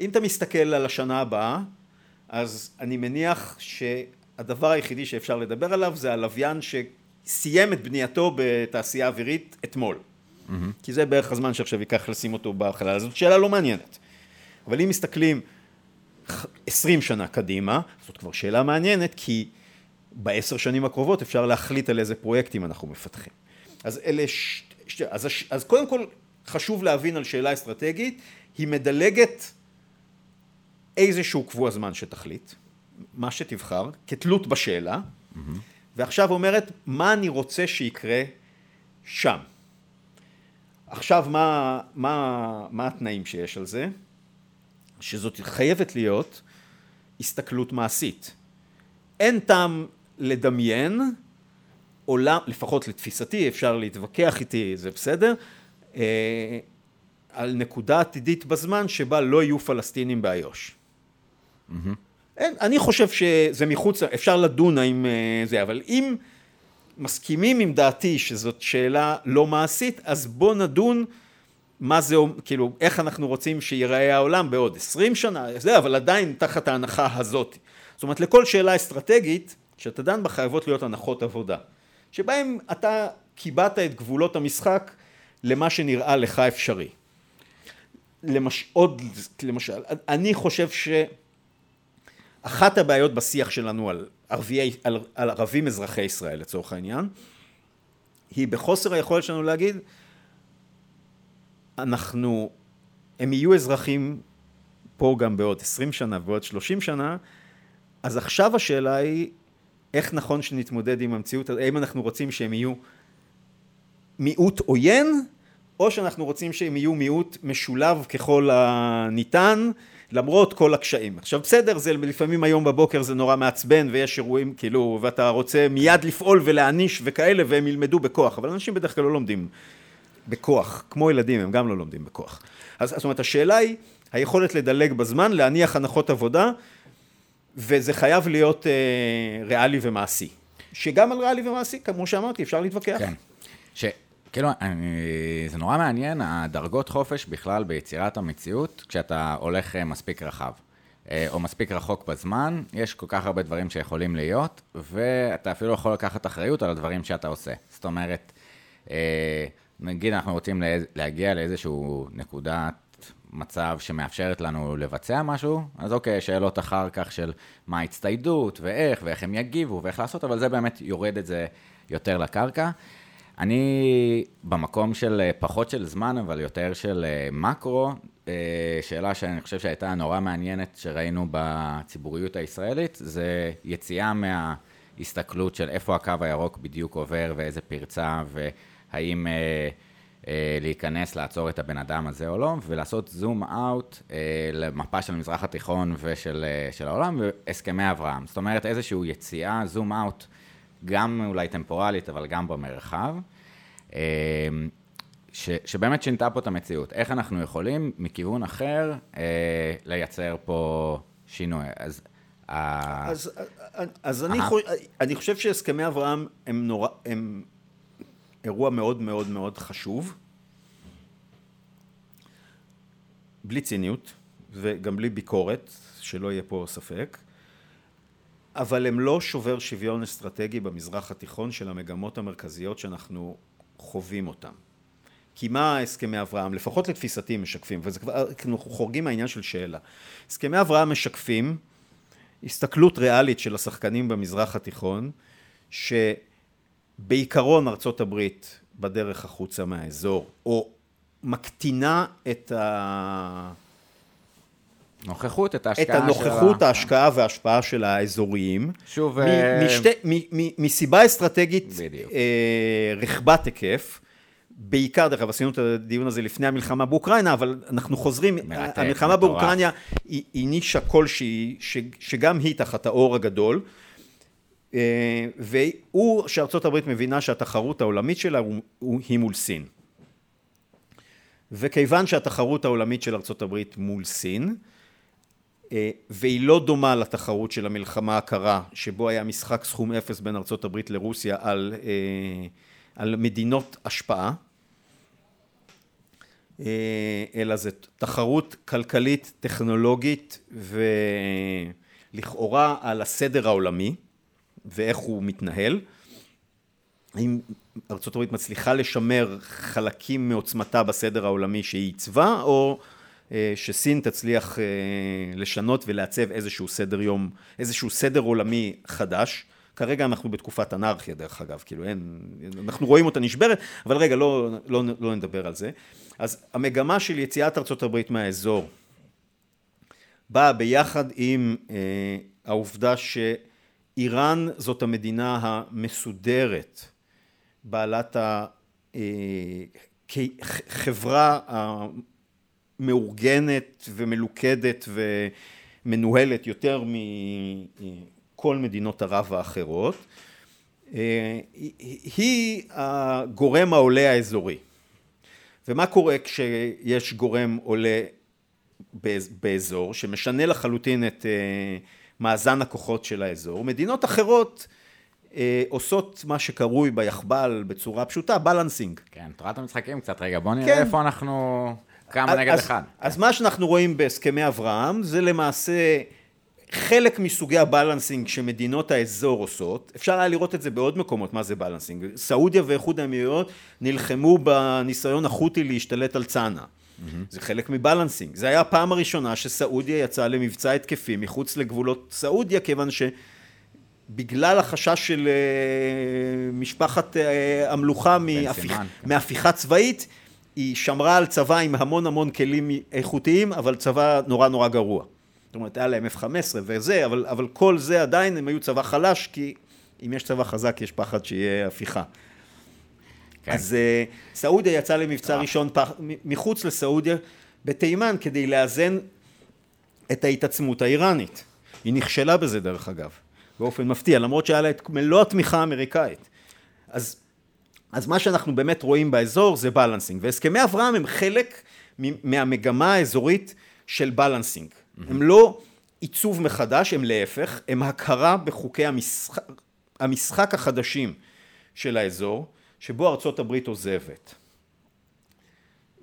אם אתה מסתכל על השנה הבאה, אז אני מניח שהדבר היחידי שאפשר לדבר עליו זה הלוויין שסיים את בנייתו בתעשייה אווירית אתמול. Mm-hmm. כי זה בערך הזמן שעכשיו ייקח לשים אותו בחלל. זאת שאלה לא מעניינת. אבל אם מסתכלים עשרים שנה קדימה, זאת כבר שאלה מעניינת, כי בעשר שנים הקרובות אפשר להחליט על איזה פרויקטים אנחנו מפתחים. אז אלה, ש... אז, אז קודם כל חשוב להבין על שאלה אסטרטגית, היא מדלגת איזשהו קבוע זמן שתחליט, מה שתבחר, כתלות בשאלה, mm-hmm. ועכשיו אומרת, מה אני רוצה שיקרה שם? עכשיו, מה, מה, מה התנאים שיש על זה? שזאת חייבת להיות הסתכלות מעשית. אין טעם לדמיין עולם, לפחות לתפיסתי, אפשר להתווכח איתי, זה בסדר, על נקודה עתידית בזמן שבה לא יהיו פלסטינים באיו"ש. Mm-hmm. אין, אני חושב שזה מחוץ, אפשר לדון האם אה, זה, אבל אם מסכימים עם דעתי שזאת שאלה לא מעשית, אז בוא נדון מה זה, כאילו, איך אנחנו רוצים שיראה העולם בעוד עשרים שנה, זה, אבל עדיין תחת ההנחה הזאת. זאת אומרת, לכל שאלה אסטרטגית, שאתה דן בה חייבות להיות הנחות עבודה, שבהם אתה קיבעת את גבולות המשחק למה שנראה לך אפשרי. למש... עוד, למשל, אני חושב שאחת הבעיות בשיח שלנו על, ערביי, על, על ערבים אזרחי ישראל לצורך העניין, היא בחוסר היכולת שלנו להגיד, אנחנו, הם יהיו אזרחים פה גם בעוד עשרים שנה ובעוד שלושים שנה, אז עכשיו השאלה היא איך נכון שנתמודד עם המציאות, האם אנחנו רוצים שהם יהיו מיעוט עוין, או שאנחנו רוצים שהם יהיו מיעוט משולב ככל הניתן, למרות כל הקשיים. עכשיו בסדר, זה לפעמים היום בבוקר זה נורא מעצבן ויש אירועים כאילו, ואתה רוצה מיד לפעול ולהעניש וכאלה, והם ילמדו בכוח, אבל אנשים בדרך כלל לא לומדים בכוח, כמו ילדים, הם גם לא לומדים בכוח. אז זאת אומרת, השאלה היא, היכולת לדלג בזמן, להניח הנחות עבודה, וזה חייב להיות אה, ריאלי ומעשי. שגם על ריאלי ומעשי, כמו שאמרתי, אפשר להתווכח. כן. ש... כאילו, אני, זה נורא מעניין, הדרגות חופש בכלל ביצירת המציאות, כשאתה הולך אה, מספיק רחב, אה, או מספיק רחוק בזמן, יש כל כך הרבה דברים שיכולים להיות, ואתה אפילו יכול לקחת אחריות על הדברים שאתה עושה. זאת אומרת, אה, נגיד אנחנו רוצים להגיע לאיזשהו נקודת מצב שמאפשרת לנו לבצע משהו, אז אוקיי, שאלות אחר כך של מה ההצטיידות, ואיך, ואיך הם יגיבו, ואיך לעשות, אבל זה באמת יורד את זה יותר לקרקע. אני במקום של אה, פחות של זמן, אבל יותר של אה, מקרו, אה, שאלה שאני חושב שהייתה נורא מעניינת שראינו בציבוריות הישראלית, זה יציאה מההסתכלות של איפה הקו הירוק בדיוק עובר ואיזה פרצה, והאם... להיכנס, לעצור את הבן אדם הזה או לא, ולעשות זום אאוט למפה של המזרח התיכון ושל העולם, והסכמי אברהם. זאת אומרת, איזושהי יציאה, זום אאוט גם אולי טמפורלית, אבל גם במרחב, אמ, ש, שבאמת שינתה פה את המציאות. איך אנחנו יכולים מכיוון אחר אה, לייצר פה שינוי. אז... אז, אז, אז אני, חושב, אני חושב שהסכמי אברהם הם, נורא, הם אירוע מאוד מאוד מאוד חשוב, בלי ציניות וגם בלי ביקורת, שלא יהיה פה ספק. אבל הם לא שובר שוויון אסטרטגי במזרח התיכון של המגמות המרכזיות שאנחנו חווים אותן. כי מה הסכמי אברהם, לפחות לתפיסתי, משקפים, וזה כבר, אנחנו חורגים מהעניין של שאלה. הסכמי אברהם משקפים הסתכלות ריאלית של השחקנים במזרח התיכון, שבעיקרון ארצות הברית בדרך החוצה מהאזור, או מקטינה את ה... נוכחות, את ההשקעה. את הנוכחות, שלה. ההשקעה וההשפעה של האזוריים. שוב... מ- משתי, מ- מ- מסיבה אסטרטגית אה, רחבת היקף. בעיקר, דרך אגב, עשינו את הדיון הזה לפני המלחמה באוקראינה, אבל אנחנו חוזרים, מרתק, המלחמה מטורף. באוקראינה היא, היא נישה כלשהי, ש, שגם היא תחת האור הגדול, אה, והוא, שארצות הברית מבינה שהתחרות העולמית שלה הוא, היא מול סין. וכיוון שהתחרות העולמית של ארצות הברית מול סין, והיא לא דומה לתחרות של המלחמה הקרה, שבו היה משחק סכום אפס בין ארצות הברית לרוסיה על, אה, על מדינות השפעה, אה, אלא זו תחרות כלכלית, טכנולוגית ולכאורה על הסדר העולמי ואיך הוא מתנהל. האם ארצות הברית מצליחה לשמר חלקים מעוצמתה בסדר העולמי שהיא עיצבה, או אה, שסין תצליח אה, לשנות ולעצב איזשהו סדר יום, איזשהו סדר עולמי חדש. כרגע אנחנו בתקופת אנרכיה דרך אגב, כאילו אין, אנחנו רואים אותה נשברת, אבל רגע, לא, לא, לא נדבר על זה. אז המגמה של יציאת הברית מהאזור באה ביחד עם אה, העובדה איראן זאת המדינה המסודרת, בעלת החברה המאורגנת ומלוכדת ומנוהלת יותר מכל מדינות ערב האחרות, היא הגורם העולה האזורי. ומה קורה כשיש גורם עולה באזור שמשנה לחלוטין את מאזן הכוחות של האזור? מדינות אחרות עושות מה שקרוי ביחב"ל בצורה פשוטה, בלנסינג. כן, תורת המשחקים קצת, רגע, בוא נראה כן. איפה אנחנו, כמה נגד אז, אחד. אז. מה שאנחנו רואים בהסכמי אברהם זה למעשה חלק מסוגי ה balancing שמדינות האזור עושות, אפשר היה לראות את זה בעוד מקומות, מה זה balancing. סעודיה ואיחוד האמירויות נלחמו בניסיון החות'י להשתלט על צאנע. Mm-hmm. זה חלק מ balancing. זה היה הפעם הראשונה שסעודיה יצאה למבצע התקפי מחוץ לגבולות סעודיה, כיוון שבגלל החשש של uh, משפחת המלוכה מהפיכ... כן. מהפיכה צבאית, היא שמרה על צבא עם המון המון כלים איכותיים, אבל צבא נורא נורא גרוע. זאת אומרת, היה להם F-15 וזה, אבל, אבל כל זה עדיין, הם היו צבא חלש, כי אם יש צבא חזק, יש פחד שיהיה הפיכה. כן. אז uh, סעודיה יצאה למבצע טוב. ראשון פח, מחוץ לסעודיה, בתימן, כדי לאזן את ההתעצמות האיראנית. היא נכשלה בזה, דרך אגב, באופן מפתיע, למרות שהיה לה את מלוא התמיכה האמריקאית. אז, אז מה שאנחנו באמת רואים באזור זה בלנסינג, והסכמי אברהם הם חלק מהמגמה האזורית של בלנסינג. Mm-hmm. הם לא עיצוב מחדש, הם להפך, הם הכרה בחוקי המשחק, המשחק החדשים של האזור, שבו ארצות הברית עוזבת.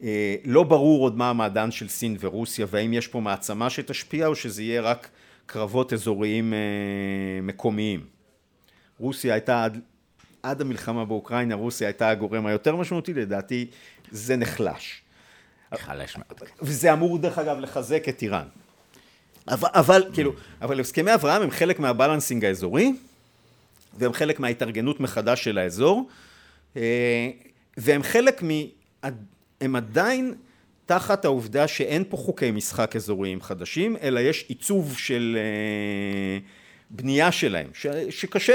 אה, לא ברור עוד מה המעדן של סין ורוסיה, והאם יש פה מעצמה שתשפיע, או שזה יהיה רק קרבות אזוריים אה, מקומיים. רוסיה הייתה עד, עד המלחמה באוקראינה, רוסיה הייתה הגורם היותר משמעותי, לדעתי זה נחלש. חלש מאוד. וזה אמור דרך אגב לחזק את איראן. אבל, אבל כאילו, אבל הסכמי אברהם הם חלק מהבלנסינג האזורי, והם חלק מההתארגנות מחדש של האזור, אה, והם חלק מ... הם עדיין תחת העובדה שאין פה חוקי משחק אזוריים חדשים, אלא יש עיצוב של בנייה שלהם, ש, שקשה,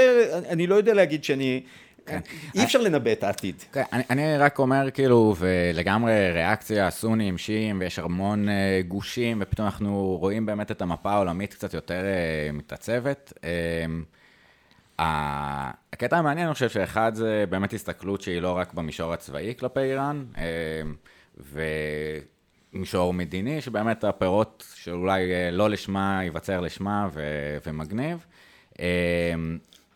אני לא יודע להגיד שאני... כן. אי אפשר לנבא את העתיד. כן, אני, אני רק אומר, כאילו, ולגמרי ריאקציה, סונים, שיעים, ויש המון uh, גושים, ופתאום אנחנו רואים באמת את המפה העולמית קצת יותר uh, מתעצבת. Uh, הקטע המעניין, אני חושב שאחד זה באמת הסתכלות שהיא לא רק במישור הצבאי כלפי איראן, uh, ומישור מדיני, שבאמת הפירות שאולי uh, לא לשמה, ייווצר לשמה ו- ומגניב. Uh,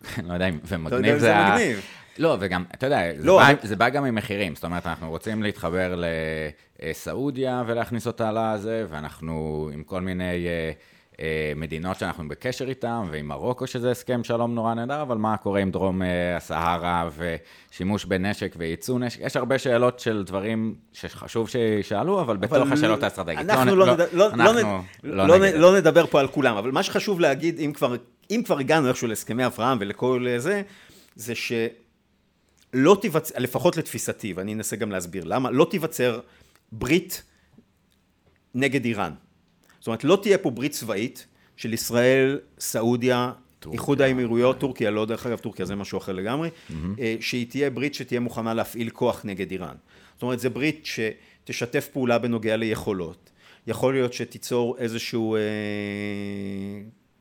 לא יודע אם, ומגניב זה... ה... מגניב. לא, וגם, אתה יודע, לא, זה, בא, אני... זה בא גם עם מחירים, זאת אומרת, אנחנו רוצים להתחבר לסעודיה ולהכניס אותה לזה, ואנחנו עם כל מיני אה, אה, אה, מדינות שאנחנו בקשר איתן, ועם מרוקו שזה הסכם שלום נורא נהדר, אבל מה קורה עם דרום אה, הסהרה ושימוש בנשק וייצוא נשק? יש הרבה שאלות של דברים שחשוב שישאלו, אבל בתוך השאלות האסטרטגיות. אנחנו, לא, לא נדבר פה על כולם, אבל מה שחשוב להגיד, אם כבר, אם כבר הגענו איכשהו להסכמי אברהם ולכל אה, זה, זה שלא תיווצר, לפחות לתפיסתי, ואני אנסה גם להסביר למה, לא תיווצר ברית נגד איראן. זאת אומרת, לא תהיה פה ברית צבאית של ישראל, סעודיה, איחוד האמירויות, טורקיה, לא דרך אגב, טורקיה זה משהו אחר לגמרי, mm-hmm. שהיא תהיה ברית שתהיה מוכנה להפעיל כוח נגד איראן. זאת אומרת, זו ברית שתשתף פעולה בנוגע ליכולות. יכול להיות שתיצור איזשהו אה,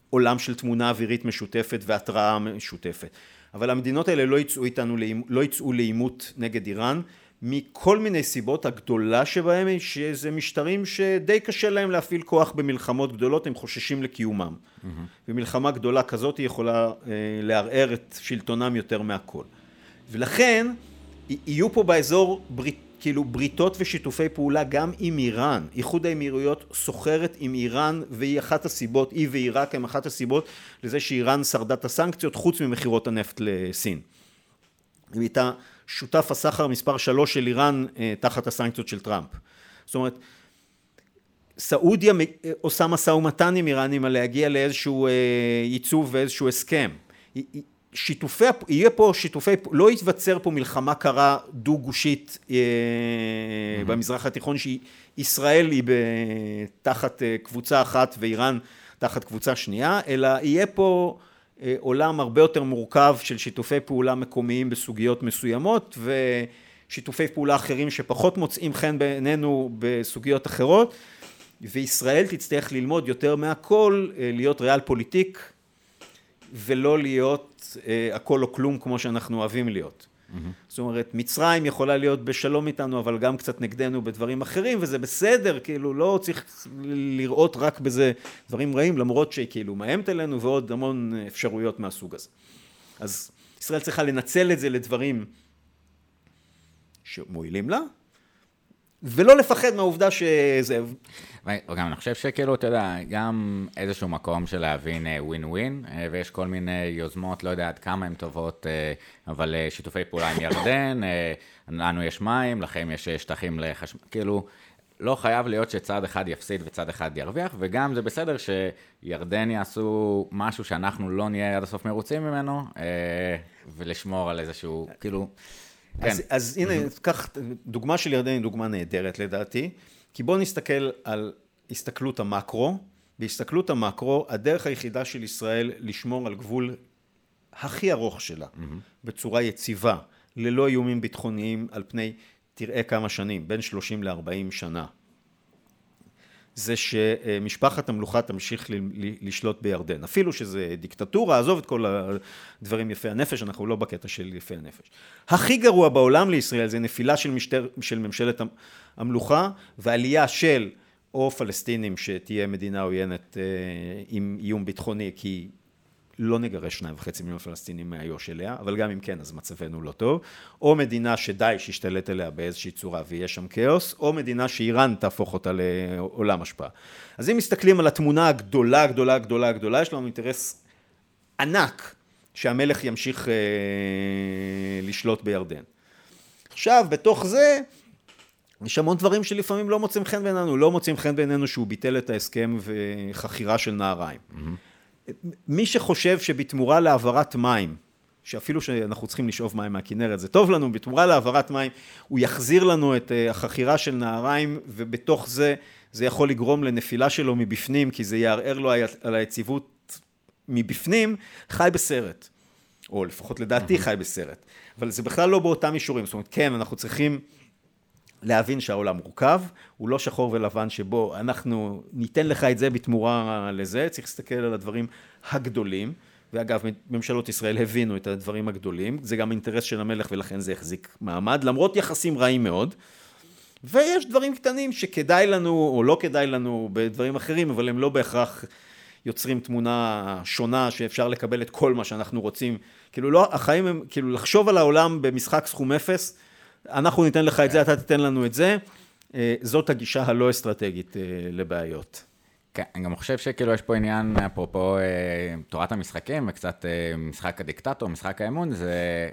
עולם של תמונה אווירית משותפת והתראה משותפת. אבל המדינות האלה לא יצאו איתנו, לא יצאו לעימות נגד איראן מכל מיני סיבות, הגדולה שבהם היא שזה משטרים שדי קשה להם להפעיל כוח במלחמות גדולות, הם חוששים לקיומם. Mm-hmm. ומלחמה גדולה כזאת יכולה אה, לערער את שלטונם יותר מהכל. ולכן יהיו פה באזור ברית, כאילו בריתות ושיתופי פעולה גם עם איראן. איחוד האמירויות סוחרת עם איראן והיא אחת הסיבות, היא ועיראק הם אחת הסיבות לזה שאיראן שרדה את הסנקציות חוץ ממכירות הנפט לסין. היא הייתה שותף הסחר מספר שלוש של איראן אה, תחת הסנקציות של טראמפ. זאת אומרת, סעודיה עושה משא ומתן עם איראנים על להגיע לאיזשהו אה, ייצוב ואיזשהו הסכם. שיתופי, יהיה פה שיתופי, לא ייווצר פה מלחמה קרה דו-גושית אה, mm-hmm. במזרח התיכון שישראל היא תחת אה, קבוצה אחת ואיראן תחת קבוצה שנייה, אלא יהיה פה אה, עולם הרבה יותר מורכב של שיתופי פעולה מקומיים בסוגיות מסוימות ושיתופי פעולה אחרים שפחות מוצאים חן בעינינו בסוגיות אחרות וישראל תצטרך ללמוד יותר מהכל אה, להיות ריאל פוליטיק ולא להיות אה, הכל או כלום כמו שאנחנו אוהבים להיות. Mm-hmm. זאת אומרת, מצרים יכולה להיות בשלום איתנו, אבל גם קצת נגדנו בדברים אחרים, וזה בסדר, כאילו, לא צריך לראות רק בזה דברים רעים, למרות שהיא כאילו מאיימת עלינו, ועוד המון אפשרויות מהסוג הזה. אז ישראל צריכה לנצל את זה לדברים שמועילים לה, ולא לפחד מהעובדה שזה... וגם אני חושב שכאילו, אתה יודע, גם איזשהו מקום של להבין ווין uh, ווין, uh, ויש כל מיני יוזמות, לא יודע עד כמה הן טובות, uh, אבל שיתופי פעולה עם ירדן, לנו יש מים, לכם יש שטחים לחשמל, כאילו, לא חייב להיות שצד אחד יפסיד וצד אחד ירוויח, וגם זה בסדר שירדן יעשו משהו שאנחנו לא נהיה עד הסוף מרוצים ממנו, ולשמור על איזשהו, כאילו... כן. אז, אז הנה, קח, דוגמה של ירדן היא דוגמה נהדרת לדעתי, כי בואו נסתכל על הסתכלות המקרו. בהסתכלות המקרו, הדרך היחידה של ישראל לשמור על גבול הכי ארוך שלה, mm-hmm. בצורה יציבה, ללא איומים ביטחוניים על פני תראה כמה שנים, בין 30 ל-40 שנה, זה שמשפחת המלוכה תמשיך לשלוט בירדן. אפילו שזה דיקטטורה, עזוב את כל הדברים יפי הנפש, אנחנו לא בקטע של יפי הנפש. הכי גרוע בעולם לישראל זה נפילה של, משטר, של ממשלת המלוכה ועלייה של או פלסטינים שתהיה מדינה עוינת אה, עם איום ביטחוני כי לא נגרש שניים וחצי מיליון פלסטינים מאיו"ש אליה, אבל גם אם כן אז מצבנו לא טוב, או מדינה שדאעש ישתלט עליה באיזושהי צורה ויהיה שם כאוס, או מדינה שאיראן תהפוך אותה לעולם השפעה. אז אם מסתכלים על התמונה הגדולה, גדולה, גדולה, גדולה, יש לנו אינטרס ענק שהמלך ימשיך אה, לשלוט בירדן. עכשיו, בתוך זה, יש המון דברים שלפעמים לא מוצאים חן בעינינו, לא מוצאים חן בעינינו שהוא ביטל את ההסכם וחכירה של נהריים. Mm-hmm. מי שחושב שבתמורה להעברת מים, שאפילו שאנחנו צריכים לשאוב מים מהכנרת, זה טוב לנו, בתמורה להעברת מים, הוא יחזיר לנו את אה, החכירה של נהריים, ובתוך זה, זה יכול לגרום לנפילה שלו מבפנים, כי זה יערער לו על היציבות מבפנים, חי בסרט. או לפחות לדעתי חי בסרט. אבל זה בכלל לא באותם מישורים. זאת אומרת, כן, אנחנו צריכים להבין שהעולם מורכב, הוא לא שחור ולבן שבו אנחנו ניתן לך את זה בתמורה לזה, צריך להסתכל על הדברים הגדולים, ואגב ממשלות ישראל הבינו את הדברים הגדולים, זה גם אינטרס של המלך ולכן זה החזיק מעמד, למרות יחסים רעים מאוד, ויש דברים קטנים שכדאי לנו או לא כדאי לנו בדברים אחרים, אבל הם לא בהכרח יוצרים תמונה שונה שאפשר לקבל את כל מה שאנחנו רוצים, כאילו לא, החיים הם, כאילו לחשוב על העולם במשחק סכום אפס, אנחנו ניתן לך את זה, אתה תיתן לנו את זה. אה, זאת הגישה הלא אסטרטגית אה, לבעיות. כן, אני גם חושב שכאילו יש פה עניין, אפרופו אה, תורת המשחקים, וקצת משחק הדיקטטור, משחק האמון, זה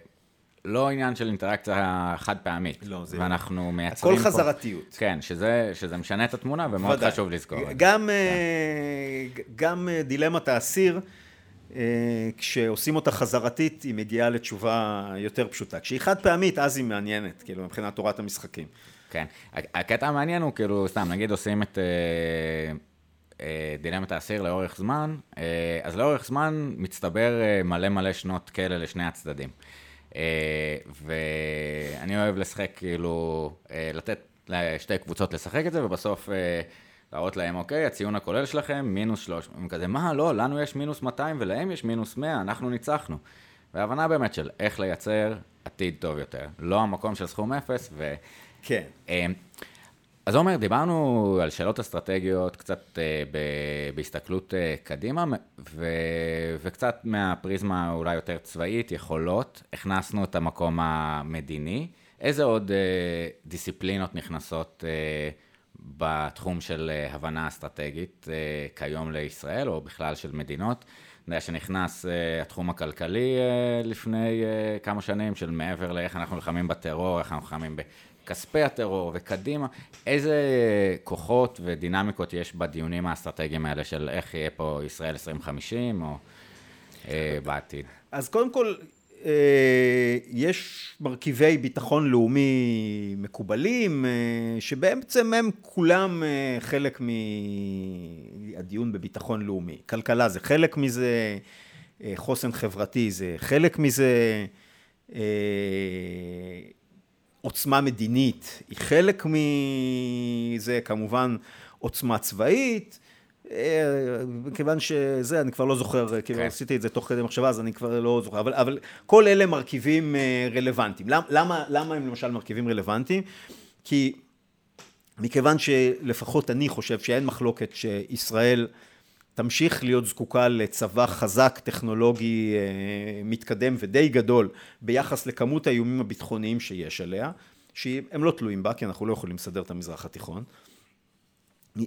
לא עניין של אינטראקציה חד פעמית. לא, זה... ואנחנו מייצרים הכל פה... הכל חזרתיות. כן, שזה, שזה משנה את התמונה, ומאוד ודאי. חשוב לזכור את זה. גם, כן. גם דילמת האסיר, כשעושים אותה חזרתית, היא מגיעה לתשובה יותר פשוטה. כשהיא חד פעמית, אז היא מעניינת, כאילו, מבחינת תורת המשחקים. כן. הקטע המעניין הוא, כאילו, סתם, נגיד עושים את אה, אה, דילמת האסיר לאורך זמן, אה, אז לאורך זמן מצטבר אה, מלא מלא שנות כלא לשני הצדדים. אה, ואני אוהב לשחק, כאילו, אה, לתת לשתי קבוצות לשחק את זה, ובסוף... להראות להם, אוקיי, הציון הכולל שלכם מינוס 300. הם כזה, מה, לא, לנו יש מינוס 200 ולהם יש מינוס 100, אנחנו ניצחנו. והבנה באמת של איך לייצר עתיד טוב יותר. לא המקום של סכום אפס, ו... כן. אמ, אז עומר, דיברנו על שאלות אסטרטגיות, קצת אה, ב- בהסתכלות אה, קדימה, ו- וקצת מהפריזמה אולי יותר צבאית, יכולות, הכנסנו את המקום המדיני. איזה עוד אה, דיסציפלינות נכנסות אה, בתחום של אה, הבנה אסטרטגית אה, כיום לישראל, או בכלל של מדינות. אני יודע שנכנס אה, התחום הכלכלי לפני כמה שנים, של מעבר לאיך אנחנו נלחמים בטרור, איך אנחנו נלחמים בכספי הטרור וקדימה. איזה כוחות ודינמיקות יש בדיונים האסטרטגיים האלה של איך יהיה פה ישראל 2050, או בעתיד? אז קודם כל, יש מרכיבי ביטחון לאומי מקובלים, אה, שבעצם הם כולם אה, חלק מהדיון בביטחון לאומי. כלכלה זה חלק מזה, אה, חוסן חברתי זה חלק מזה, אה, עוצמה מדינית היא חלק מזה, כמובן עוצמה צבאית, מכיוון שזה, אני כבר לא זוכר, כאילו, כן. כאילו עשיתי את זה תוך כדי מחשבה, אז אני כבר לא זוכר, אבל, אבל כל אלה מרכיבים רלוונטיים. למה, למה הם למשל מרכיבים רלוונטיים? כי מכיוון שלפחות אני חושב שאין מחלוקת שישראל תמשיך להיות זקוקה לצבא חזק, טכנולוגי, אה, מתקדם ודי גדול ביחס לכמות האיומים הביטחוניים שיש עליה, שהם לא תלויים בה, כי אנחנו לא יכולים לסדר את המזרח התיכון.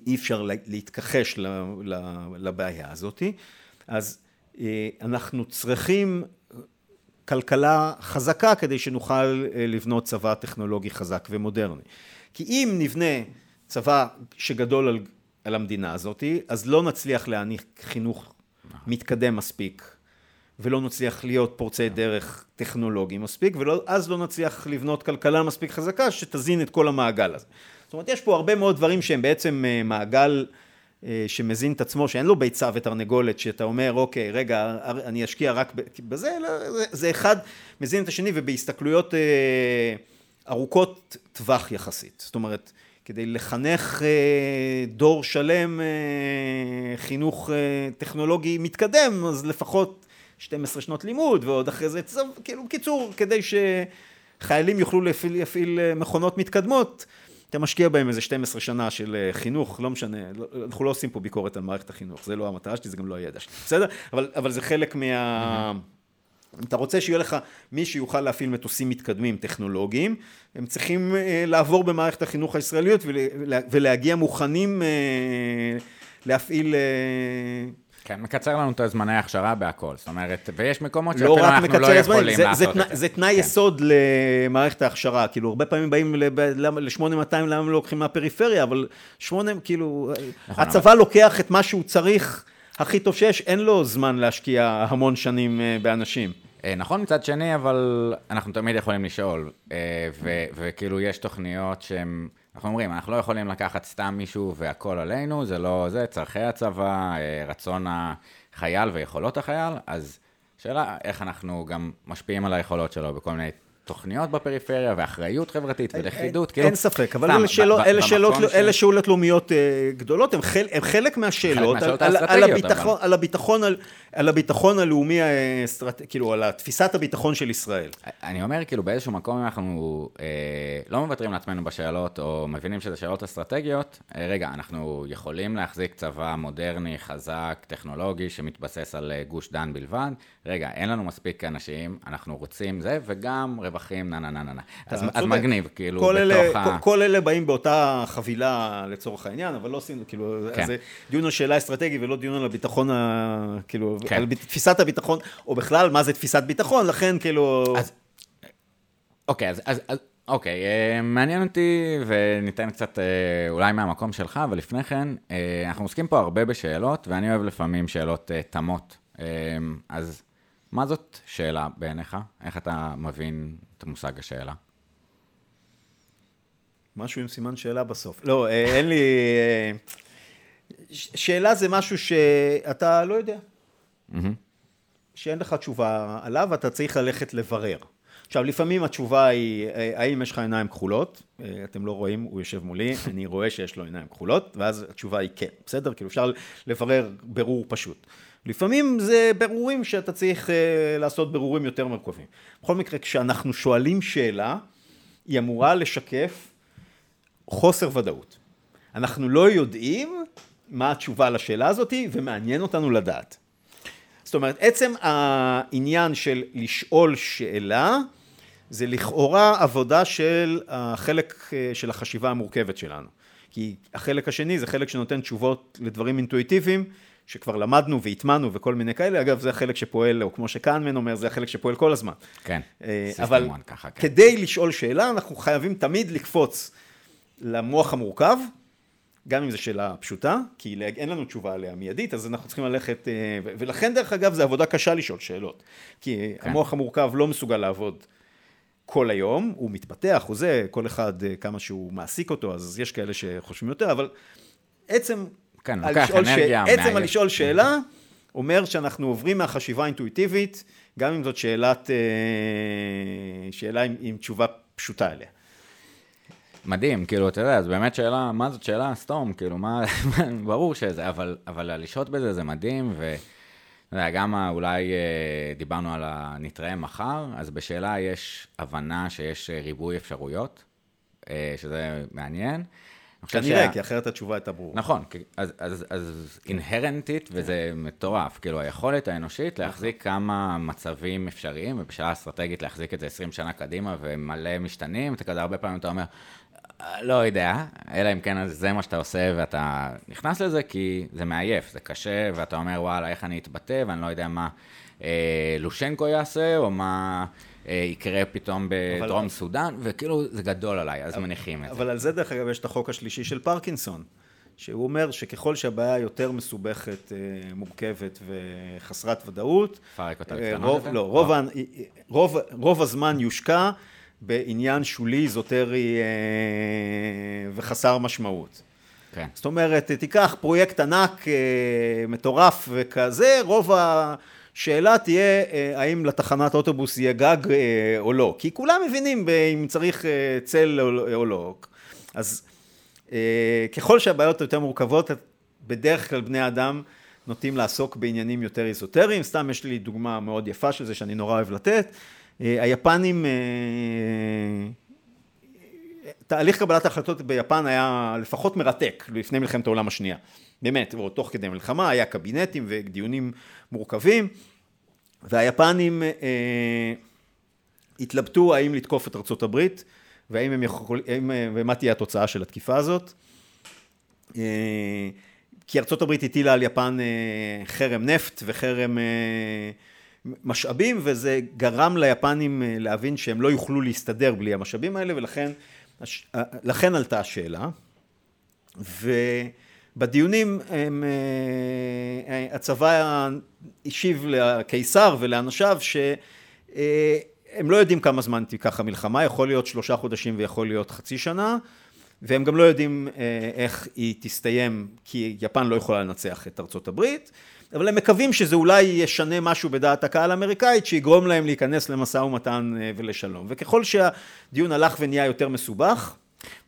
אי אפשר להתכחש לבעיה הזאת. אז אה, אנחנו צריכים כלכלה חזקה כדי שנוכל אה, לבנות צבא טכנולוגי חזק ומודרני. כי אם נבנה צבא שגדול על, על המדינה הזאת, אז לא נצליח להניח חינוך מתקדם מספיק, ולא נצליח להיות פורצי דרך טכנולוגי מספיק, ואז לא נצליח לבנות כלכלה מספיק חזקה שתזין את כל המעגל הזה. זאת אומרת, יש פה הרבה מאוד דברים שהם בעצם אה, מעגל אה, שמזין את עצמו, שאין לו ביצה ותרנגולת, שאתה אומר, אוקיי, רגע, אני אשקיע רק בזה, לא, זה אחד מזין את השני, ובהסתכלויות... אה, ארוכות טווח יחסית. זאת אומרת, כדי לחנך דור שלם חינוך טכנולוגי מתקדם, אז לפחות 12 שנות לימוד ועוד אחרי זה, כאילו, קיצור, כדי שחיילים יוכלו להפעיל מכונות מתקדמות, אתה משקיע בהם איזה 12 שנה של חינוך, לא משנה, לא, אנחנו לא עושים פה ביקורת על מערכת החינוך, זה לא המטרה שלי, זה גם לא הידע שלי, בסדר? אבל, אבל זה חלק מה... אם אתה רוצה שיהיה לך מי שיוכל להפעיל מטוסים מתקדמים טכנולוגיים, הם צריכים אה, לעבור במערכת החינוך הישראליות ולהגיע מוכנים אה, להפעיל... אה, כן, מקצר לנו את הזמני ההכשרה בהכל, זאת אומרת, ויש מקומות לא שאפילו אנחנו לא יכולים זה, לעשות זה, את זה. זה תנאי כן. יסוד למערכת ההכשרה, כאילו, הרבה פעמים באים ל-8200, למה לא לוקחים מהפריפריה, אבל 8, כאילו, נכון, הצבא אבל... לוקח את מה שהוא צריך הכי טוב שיש, אין לו זמן להשקיע המון שנים באנשים. אה, נכון מצד שני, אבל אנחנו תמיד יכולים לשאול, אה, וכאילו יש תוכניות שהן, אנחנו אומרים, אנחנו לא יכולים לקחת סתם מישהו והכל עלינו, זה לא זה, צורכי הצבא, אה, רצון החייל ויכולות החייל, אז שאלה איך אנחנו גם משפיעים על היכולות שלו בכל מיני תוכניות בפריפריה, ואחריות חברתית, ולכידות, כאילו... אין ספק, אבל אלה שאלות, לאומיות אה, גדולות, הן חלק מהשאלות, על הביטחון, הלאומי, כאילו, על תפיסת הביטחון של ישראל. אני אומר, כאילו, באיזשהו מקום, אנחנו אה, לא מוותרים לעצמנו בשאלות, או מבינים שזה שאלות אסטרטגיות, אה, רגע, אנחנו יכולים להחזיק צבא מודרני, חזק, טכנולוגי, שמתבסס על גוש דן בלבד. רגע, אין לנו מספיק אנשים, אנחנו רוצים זה, וגם רווחים, נה נה נה נה. אז, אז מגניב, כאילו, כל בתוך אלה, ה... כל, כל אלה באים באותה חבילה לצורך העניין, אבל לא עשינו, כאילו, כן. זה דיון על שאלה אסטרטגית ולא דיון על הביטחון, ה, כאילו, כן. על תפיסת הביטחון, או בכלל, מה זה תפיסת ביטחון, לכן, כאילו... אז, אוקיי, אז... אז, אז... אוקיי, אה, מעניין אותי, וניתן קצת אה, אולי מהמקום שלך, אבל לפני כן, אה, אנחנו עוסקים פה הרבה בשאלות, ואני אוהב לפעמים שאלות תמות. אז מה זאת שאלה בעיניך? איך אתה מבין את המושג השאלה? משהו עם סימן שאלה בסוף. לא, אה, אין לי... אה, שאלה זה משהו שאתה לא יודע. שאין לך תשובה עליו, אתה צריך ללכת לברר. עכשיו, לפעמים התשובה היא, אה, האם יש לך עיניים כחולות? אתם לא רואים, הוא יושב מולי, אני רואה שיש לו עיניים כחולות, ואז התשובה היא כן, בסדר? כאילו אפשר לברר ברור פשוט. לפעמים זה ברורים שאתה צריך uh, לעשות ברורים יותר מורכבים. בכל מקרה, כשאנחנו שואלים שאלה, היא אמורה לשקף חוסר ודאות. אנחנו לא יודעים מה התשובה לשאלה הזאת, ומעניין אותנו לדעת. זאת אומרת, עצם העניין של לשאול שאלה, זה לכאורה עבודה של החלק אה, של החשיבה המורכבת שלנו. כי החלק השני זה חלק שנותן תשובות לדברים אינטואיטיביים, שכבר למדנו והטמענו וכל מיני כאלה, אגב, זה החלק שפועל, או כמו שקהנמן אומר, זה החלק שפועל כל הזמן. כן, אה, אבל ככה, כן. כדי לשאול שאלה, אנחנו חייבים תמיד לקפוץ למוח המורכב, גם אם זו שאלה פשוטה, כי אין לנו תשובה עליה מיידית, אז אנחנו צריכים ללכת, אה, ולכן דרך אגב, זו עבודה קשה לשאול שאלות, כי כן. המוח המורכב לא מסוגל לעבוד כל היום, הוא מתפתח, הוא זה, כל אחד אה, כמה שהוא מעסיק אותו, אז יש כאלה שחושבים יותר, אבל עצם כן, לוקח אנרגיה. ש... עצם על לשאול שאלה, אומר שאנחנו עוברים מהחשיבה האינטואיטיבית, גם אם זאת שאלת, אה, שאלה עם, עם תשובה פשוטה עליה. מדהים, כאילו, אתה יודע, זו באמת שאלה, מה זאת שאלה? סתום, כאילו, מה, ברור שזה, אבל, אבל לשהות בזה זה מדהים, ו... יודע, גם אולי אה, דיברנו על הנתראה מחר, אז בשאלה יש הבנה שיש אה, ריבוי אפשרויות, שזה מעניין. כנראה. כי אחרת התשובה הייתה ברורה. נכון, אז, אז, אז אינהרנטית, וזה מטורף, כאילו היכולת האנושית להחזיק. כמה מצבים אפשריים, ובשאלה אסטרטגית להחזיק את זה 20 שנה קדימה ומלא משתנים, אתה כזה הרבה פעמים אתה אומר, לא יודע, אלא אם כן זה מה שאתה עושה ואתה נכנס לזה, כי זה מעייף, זה קשה, ואתה אומר, וואלה, איך אני אתבטא, ואני לא יודע מה אה, לושנקו יעשה, או מה אה, יקרה פתאום בדרום אבל... סודאן, וכאילו זה גדול עליי, אז אבל, מניחים את אבל זה. אבל על זה, דרך אגב, יש את החוק השלישי של פרקינסון. שהוא אומר שככל שהבעיה יותר מסובכת, אה, מורכבת וחסרת ודאות, פרק אותה אה, רוב, לא, רוב, לא. רוב, רוב הזמן יושקע בעניין שולי, איזוטרי אה, וחסר משמעות. כן. זאת אומרת, תיקח פרויקט ענק, אה, מטורף וכזה, רוב השאלה תהיה אה, האם לתחנת אוטובוס יהיה גג או לא, כי כולם מבינים אם צריך צל או לא. אז ככל שהבעיות יותר מורכבות, בדרך כלל בני אדם נוטים לעסוק בעניינים יותר איזוטריים, סתם יש לי דוגמה מאוד יפה של זה שאני נורא אוהב לתת. אה, היפנים, אה, תהליך קבלת ההחלטות ביפן היה לפחות מרתק לפני מלחמת העולם השנייה. באמת, או תוך כדי מלחמה, היה קבינטים ודיונים מורכבים, והיפנים אה, התלבטו האם לתקוף את ארצות הברית, והאם הם יכולים, ומה תהיה התוצאה של התקיפה הזאת. כי ארצות הברית הטילה על יפן חרם נפט וחרם משאבים, וזה גרם ליפנים אה, להבין שהם לא יוכלו להסתדר בלי המשאבים האלה, ולכן אה, לכן עלתה השאלה. ובדיונים הם, אה, הצבא השיב לקיסר ולאנשיו שהם לא יודעים כמה זמן תיקח המלחמה, יכול להיות שלושה חודשים ויכול להיות חצי שנה, והם גם לא יודעים איך היא תסתיים, כי יפן לא יכולה לנצח את ארצות הברית. אבל הם מקווים שזה אולי ישנה משהו בדעת הקהל האמריקאית, שיגרום להם להיכנס למשא ומתן אה, ולשלום. וככל שהדיון הלך ונהיה יותר מסובך...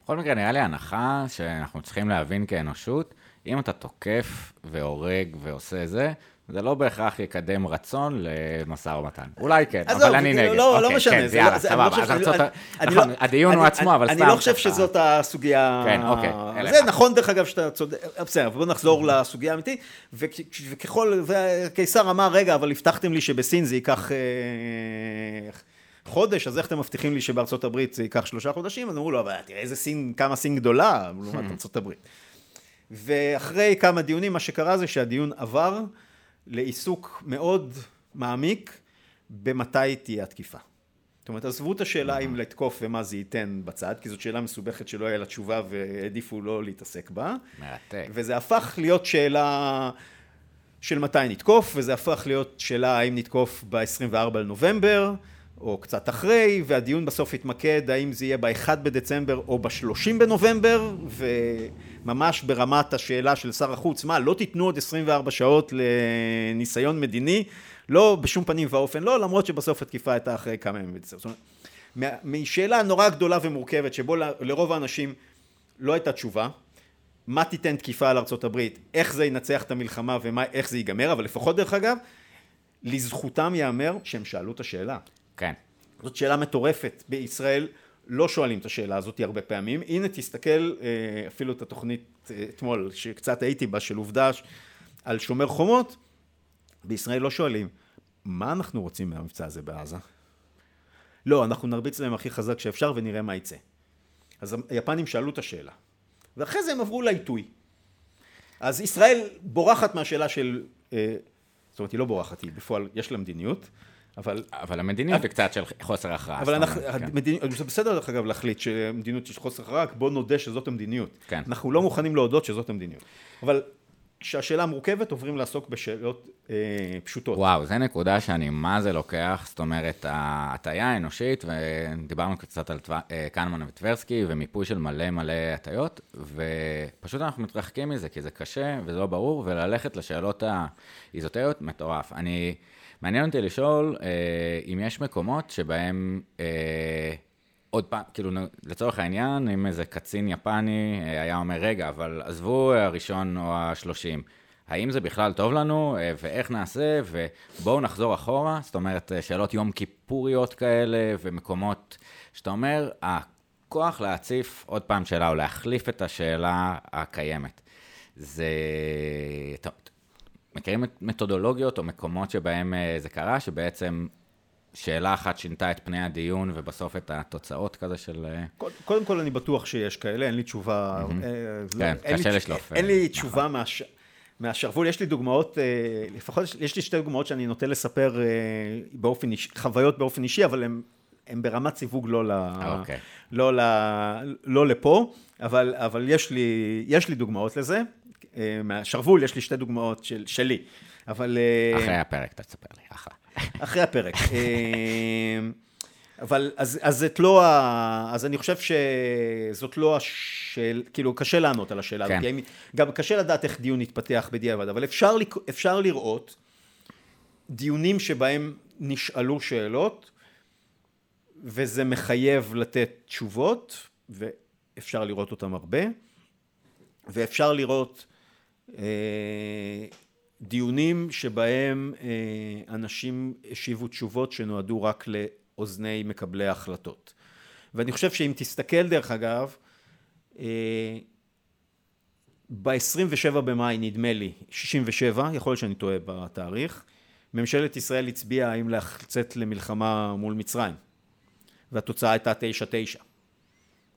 בכל מקרה, נראה לי הנחה שאנחנו צריכים להבין כאנושות, אם אתה תוקף והורג ועושה זה, זה לא בהכרח יקדם רצון למשא ומתן. אולי כן, אבל אני נגד. לא, לא אוקיי, משנה. כן, יאללה, סבבה. נכון, הדיון הוא עצמו, אבל סתם. אני לא חושב שזאת הסוגיה... כן, אוקיי. זה נכון, דרך אגב, שאתה צודק. בסדר, בוא נחזור לסוגיה האמיתית. וככל, והקיסר אמר, רגע, אבל הבטחתם לי שבסין זה ייקח... אה, חודש, אז איך אתם מבטיחים לי שבארצות הברית זה ייקח שלושה חודשים? אז אמרו לו, אבל תראה איזה סין, כמה סין גדולה לעומת ארצות הברית. ואחרי כמה דיונים, מה שקרה זה שהדיון עבר, לעיסוק מאוד מעמיק במתי תהיה התקיפה. זאת אומרת, עזבו את השאלה אם לתקוף ומה זה ייתן בצד, כי זאת שאלה מסובכת שלא היה לה תשובה והעדיפו לא להתעסק בה. מרתק. וזה הפך להיות שאלה של מתי נתקוף, וזה הפך להיות שאלה האם נתקוף ב-24 לנובמבר, או קצת אחרי, והדיון בסוף התמקד האם זה יהיה ב-1 בדצמבר או ב-30 בנובמבר, וממש ברמת השאלה של שר החוץ, מה, לא תיתנו עוד 24 שעות לניסיון מדיני? לא, בשום פנים ואופן לא, למרות שבסוף התקיפה הייתה אחרי כמה ימים. זאת אומרת, משאלה נורא גדולה ומורכבת, שבו לרוב האנשים לא הייתה תשובה, מה תיתן תקיפה על ארצות הברית, איך זה ינצח את המלחמה ואיך זה ייגמר, אבל לפחות דרך אגב, לזכותם ייאמר שהם שאלו את השאלה. כן. זאת שאלה מטורפת. בישראל לא שואלים את השאלה הזאת הרבה פעמים. הנה תסתכל אה, אפילו את התוכנית אה, אתמול, שקצת הייתי בה, של עובדה על שומר חומות, בישראל לא שואלים, מה אנחנו רוצים מהמבצע הזה בעזה? לא, אנחנו נרביץ להם הכי חזק שאפשר ונראה מה יצא. אז היפנים שאלו את השאלה. ואחרי זה הם עברו לעיתוי. אז ישראל בורחת מהשאלה של, אה, זאת אומרת היא לא בורחת, היא בפועל, יש לה מדיניות, אבל... אבל המדיניות היא קצת של חוסר הכרעה. אבל אנחנו, כן. המדיניות, זה בסדר דרך אגב להחליט שמדיניות יש חוסר הכרעה, בוא נודה שזאת המדיניות. כן. אנחנו לא מוכנים להודות שזאת המדיניות. אבל כשהשאלה מורכבת עוברים לעסוק בשאלות אה, פשוטות. וואו, זו נקודה שאני מה זה לוקח, זאת אומרת, ההטייה האנושית, ודיברנו קצת על. אה, קנמן וטברסקי, ומיפוי של מלא מלא הטיות, ופשוט אנחנו מתרחקים מזה, כי זה קשה וזה לא ברור, וללכת לשאלות האיזוטריות, מטורף. אני, מעניין אותי לשאול אה, אם יש מקומות שבהם... אה, עוד פעם, כאילו, לצורך העניין, אם איזה קצין יפני אה, היה אומר, רגע, אבל עזבו הראשון או השלושים, האם זה בכלל טוב לנו, אה, ואיך נעשה, ובואו נחזור אחורה, זאת אומרת, אה, שאלות יום כיפוריות כאלה, ומקומות שאתה אומר, הכוח להציף עוד פעם שאלה, או להחליף את השאלה הקיימת. זה... טוב, מכירים מתודולוגיות או מקומות שבהם זה קרה, שבעצם שאלה אחת שינתה את פני הדיון ובסוף את התוצאות כזה של... אה, קודם כל אני בטוח שיש כאלה, אין לי תשובה... Mm-hmm. כן, קשה לשלוף. אין לי תשובה נכון. מהשרוול, יש לי דוגמאות, לפחות יש לי שתי דוגמאות שאני נוטה לספר באופן אישי, חוויות באופן אישי, אבל הן ברמת סיווג לא, ל, okay. אוקיי. לא, ל, לא לפה, אבל, אבל יש, לי, יש לי דוגמאות לזה. מהשרוול יש לי שתי דוגמאות של, שלי, אבל... אחרי הפרק תספר לי, אחלה. אחרי הפרק. אה, אבל אז, אז זאת לא ה... אז אני חושב שזאת לא השאלה, כאילו קשה לענות על השאלה כן. הזאת, גם קשה לדעת איך דיון יתפתח בדיעבד, אבל אפשר, אפשר לראות דיונים שבהם נשאלו שאלות, וזה מחייב לתת תשובות, ואפשר לראות אותם הרבה, ואפשר לראות אה, דיונים שבהם אה, אנשים השיבו תשובות שנועדו רק לאוזני מקבלי ההחלטות. ואני חושב שאם תסתכל דרך אגב, אה, ב-27 במאי נדמה לי, 67, יכול להיות שאני טועה בתאריך, ממשלת ישראל הצביעה האם לצאת למלחמה מול מצרים, והתוצאה הייתה 9-9.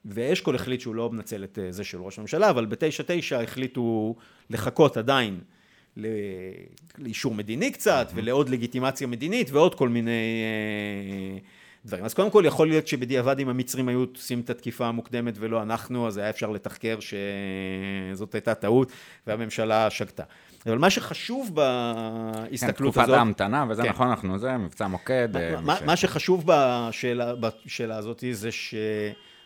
ואשכול החליט שהוא לא מנצל את אה, זה של ראש הממשלה, אבל ב-9-9 החליטו לחכות עדיין לאישור מדיני קצת, ולעוד לגיטימציה מדינית, ועוד כל מיני אה, דברים. אז קודם כל, יכול להיות שבדיעבד אם המצרים היו עושים את התקיפה המוקדמת ולא אנחנו, אז היה אפשר לתחקר שזאת הייתה טעות, והממשלה שגתה. אבל מה שחשוב בהסתכלות כן, הזאת... כן, תקופת ההמתנה, וזה כן. נכון, אנחנו זה, מבצע מוקד. מה, אה, מה שחשוב בשאלה, בשאלה הזאת זה ש...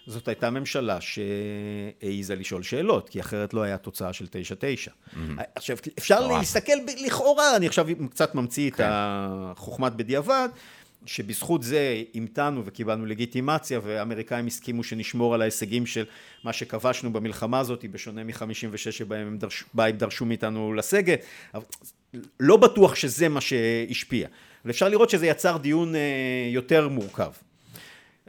זאת הייתה ממשלה שהעיזה לשאול שאלות, כי אחרת לא היה תוצאה של 9-9. Mm-hmm. עכשיו, אפשר להסתכל לכאורה, אני עכשיו קצת ממציא את כן. החוכמת בדיעבד, שבזכות זה המתנו וקיבלנו לגיטימציה, והאמריקאים הסכימו שנשמור על ההישגים של מה שכבשנו במלחמה הזאת, בשונה מ-56 שבהם הם דרש, הם דרשו מאיתנו לסגת. לא בטוח שזה מה שהשפיע. אבל אפשר לראות שזה יצר דיון אה, יותר מורכב.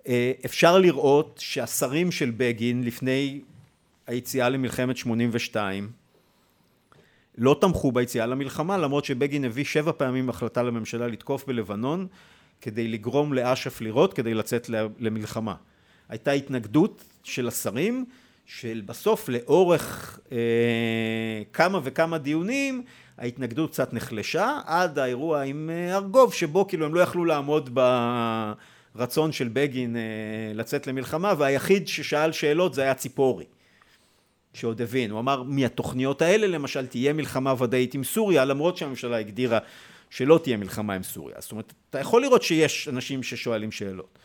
אה, אפשר לראות שהשרים של בגין לפני היציאה למלחמת 82 לא תמכו ביציאה למלחמה למרות שבגין הביא שבע פעמים החלטה לממשלה לתקוף בלבנון כדי לגרום לאש"ף לירות כדי לצאת למלחמה. הייתה התנגדות של השרים של בסוף לאורך אה, כמה וכמה דיונים ההתנגדות קצת נחלשה עד האירוע עם אה, ארגוב שבו כאילו הם לא יכלו לעמוד ב... רצון של בגין אה, לצאת למלחמה, והיחיד ששאל שאלות זה היה ציפורי, שעוד הבין. הוא אמר, מהתוכניות האלה למשל תהיה מלחמה ודאית עם סוריה, למרות שהממשלה הגדירה שלא תהיה מלחמה עם סוריה. זאת אומרת, אתה יכול לראות שיש אנשים ששואלים שאלות.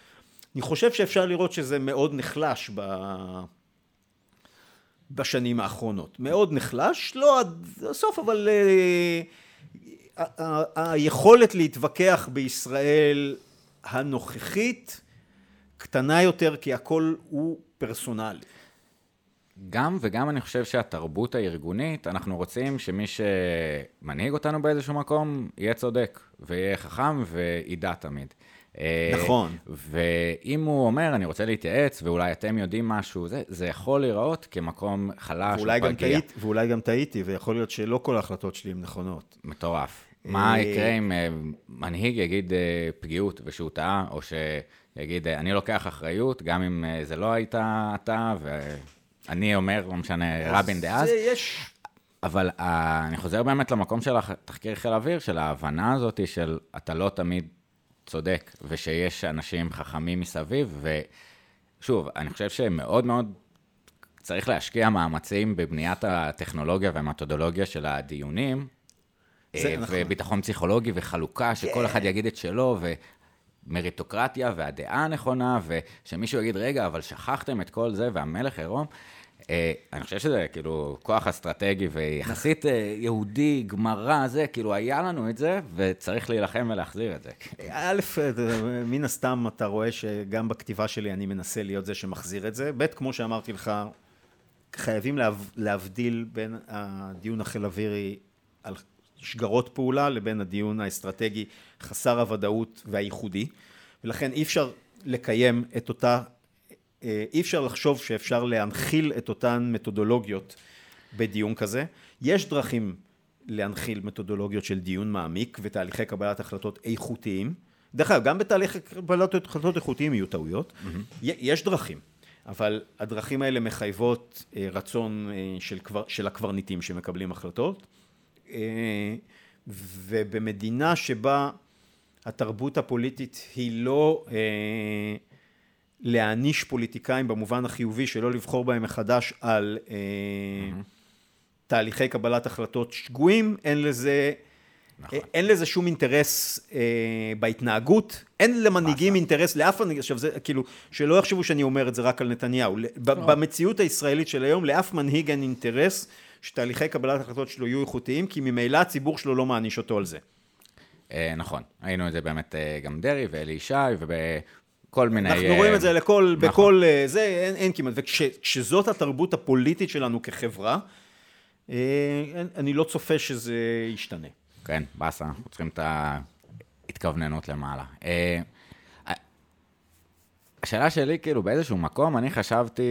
אני חושב שאפשר לראות שזה מאוד נחלש ב... בשנים האחרונות. מאוד נחלש, לא עד הסוף, אבל uh, היכולת להתווכח בישראל הנוכחית קטנה יותר, כי הכל הוא פרסונלי. גם וגם אני חושב שהתרבות הארגונית, אנחנו רוצים שמי שמנהיג אותנו באיזשהו מקום יהיה צודק, ויהיה חכם וידע תמיד. אה, נכון. ואם הוא אומר, אני רוצה להתייעץ, ואולי אתם יודעים משהו, זה, זה יכול להיראות כמקום חלש ואולי ופגיע. ואולי גם טעיתי, ויכול להיות שלא כל ההחלטות שלי הן נכונות. מטורף. מה אה, יקרה אם אה, מנהיג יגיד אה, פגיעות ושהוא טעה, או שיגיד, אני לוקח אחריות, גם אם זה לא היית אתה, ואני אומר, לא משנה, רבין דאז. יש... אבל אני חוזר באמת למקום של התחקיר חיל האוויר, של ההבנה הזאת של אתה לא תמיד צודק, ושיש אנשים חכמים מסביב, ושוב, אני חושב שמאוד מאוד צריך להשקיע מאמצים בבניית הטכנולוגיה והמתודולוגיה של הדיונים. וביטחון פסיכולוגי וחלוקה, שכל אחד יגיד את שלו, ומריטוקרטיה והדעה הנכונה, ושמישהו יגיד, רגע, אבל שכחתם את כל זה, והמלך עירום. אה, אני חושב שזה כאילו כוח אסטרטגי ויחסית אה, יהודי, גמרא, זה, כאילו היה לנו את זה, וצריך להילחם ולהחזיר את זה. א', מן הסתם אתה רואה שגם בכתיבה שלי אני מנסה להיות זה שמחזיר את זה. ב', כמו שאמרתי לך, חייבים להב, להבדיל בין הדיון החיל אווירי על שגרות פעולה לבין הדיון האסטרטגי חסר הוודאות והייחודי. ולכן אי אפשר לקיים את אותה, אה, אי אפשר לחשוב שאפשר להנחיל את אותן מתודולוגיות בדיון כזה. יש דרכים להנחיל מתודולוגיות של דיון מעמיק ותהליכי קבלת החלטות איכותיים. דרך אגב, גם בתהליכי קבלת החלטות איכותיים יהיו טעויות. Mm-hmm. יש דרכים, אבל הדרכים האלה מחייבות אה, רצון אה, של, קבר, של הקברניטים שמקבלים החלטות. אה, ובמדינה שבה התרבות הפוליטית היא לא אה, להעניש פוליטיקאים במובן החיובי שלא לבחור בהם מחדש על mm-hmm. תהליכי קבלת החלטות שגויים, אין לזה, נכון. אין לזה שום אינטרס אה, בהתנהגות, אין למנהיגים בסדר. אינטרס לאף מנהיג, עכשיו זה כאילו, שלא יחשבו שאני אומר את זה רק על נתניהו, לא. במציאות הישראלית של היום לאף מנהיג אין אינטרס שתהליכי קבלת החלטות שלו יהיו איכותיים, כי ממילא הציבור שלו לא מעניש אותו על זה. אה, נכון, ראינו את זה באמת אה, גם דרעי ואלי ישי ובכל מיני... אנחנו רואים את זה לכל, נכון. בכל זה, אין, אין כמעט, וכשזאת התרבות הפוליטית שלנו כחברה, אני לא צופה שזה ישתנה. כן, באסה, אנחנו צריכים את ההתכווננות למעלה. השאלה שלי, כאילו, באיזשהו מקום, אני חשבתי,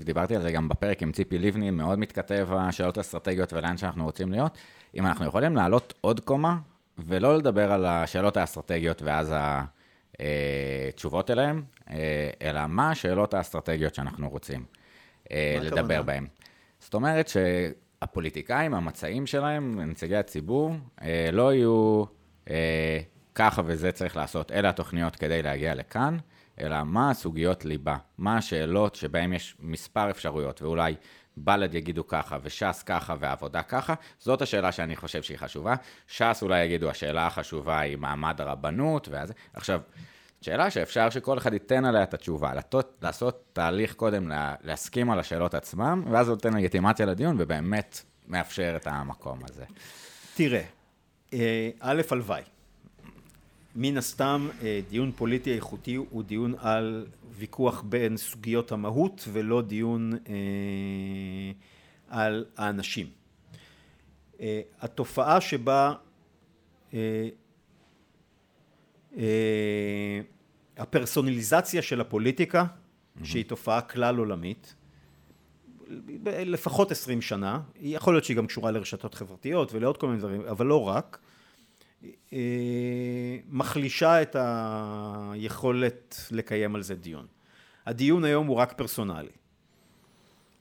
ודיברתי על זה גם בפרק עם ציפי לבני, מאוד מתכתב השאלות האסטרטגיות ולאן שאנחנו רוצים להיות, אם אנחנו יכולים לעלות עוד קומה, ולא לדבר על השאלות האסטרטגיות ואז התשובות אליהן, אלא מה השאלות האסטרטגיות שאנחנו רוצים לדבר בהן. זאת אומרת שהפוליטיקאים, המצעים שלהם, נציגי הציבור, לא יהיו ככה וזה צריך לעשות, אלה התוכניות כדי להגיע לכאן. אלא מה הסוגיות ליבה, מה השאלות שבהן יש מספר אפשרויות, ואולי בל"ד יגידו ככה, וש"ס ככה, ועבודה ככה, זאת השאלה שאני חושב שהיא חשובה. ש"ס אולי יגידו, השאלה החשובה היא מעמד הרבנות, ואז... עכשיו, שאלה שאפשר שכל אחד ייתן עליה את התשובה, לעשות, לעשות תהליך קודם לה, להסכים על השאלות עצמם, ואז הוא נותן לגיטימציה לדיון, ובאמת מאפשר את המקום הזה. תראה, אה, א', הלוואי. מן הסתם דיון פוליטי איכותי הוא דיון על ויכוח בין סוגיות המהות ולא דיון אה, על האנשים. אה, התופעה שבה אה, הפרסונליזציה של הפוליטיקה, mm-hmm. שהיא תופעה כלל עולמית, לפחות עשרים שנה, יכול להיות שהיא גם קשורה לרשתות חברתיות ולעוד כל מיני דברים, אבל לא רק, אה, מחלישה את היכולת לקיים על זה דיון. הדיון היום הוא רק פרסונלי.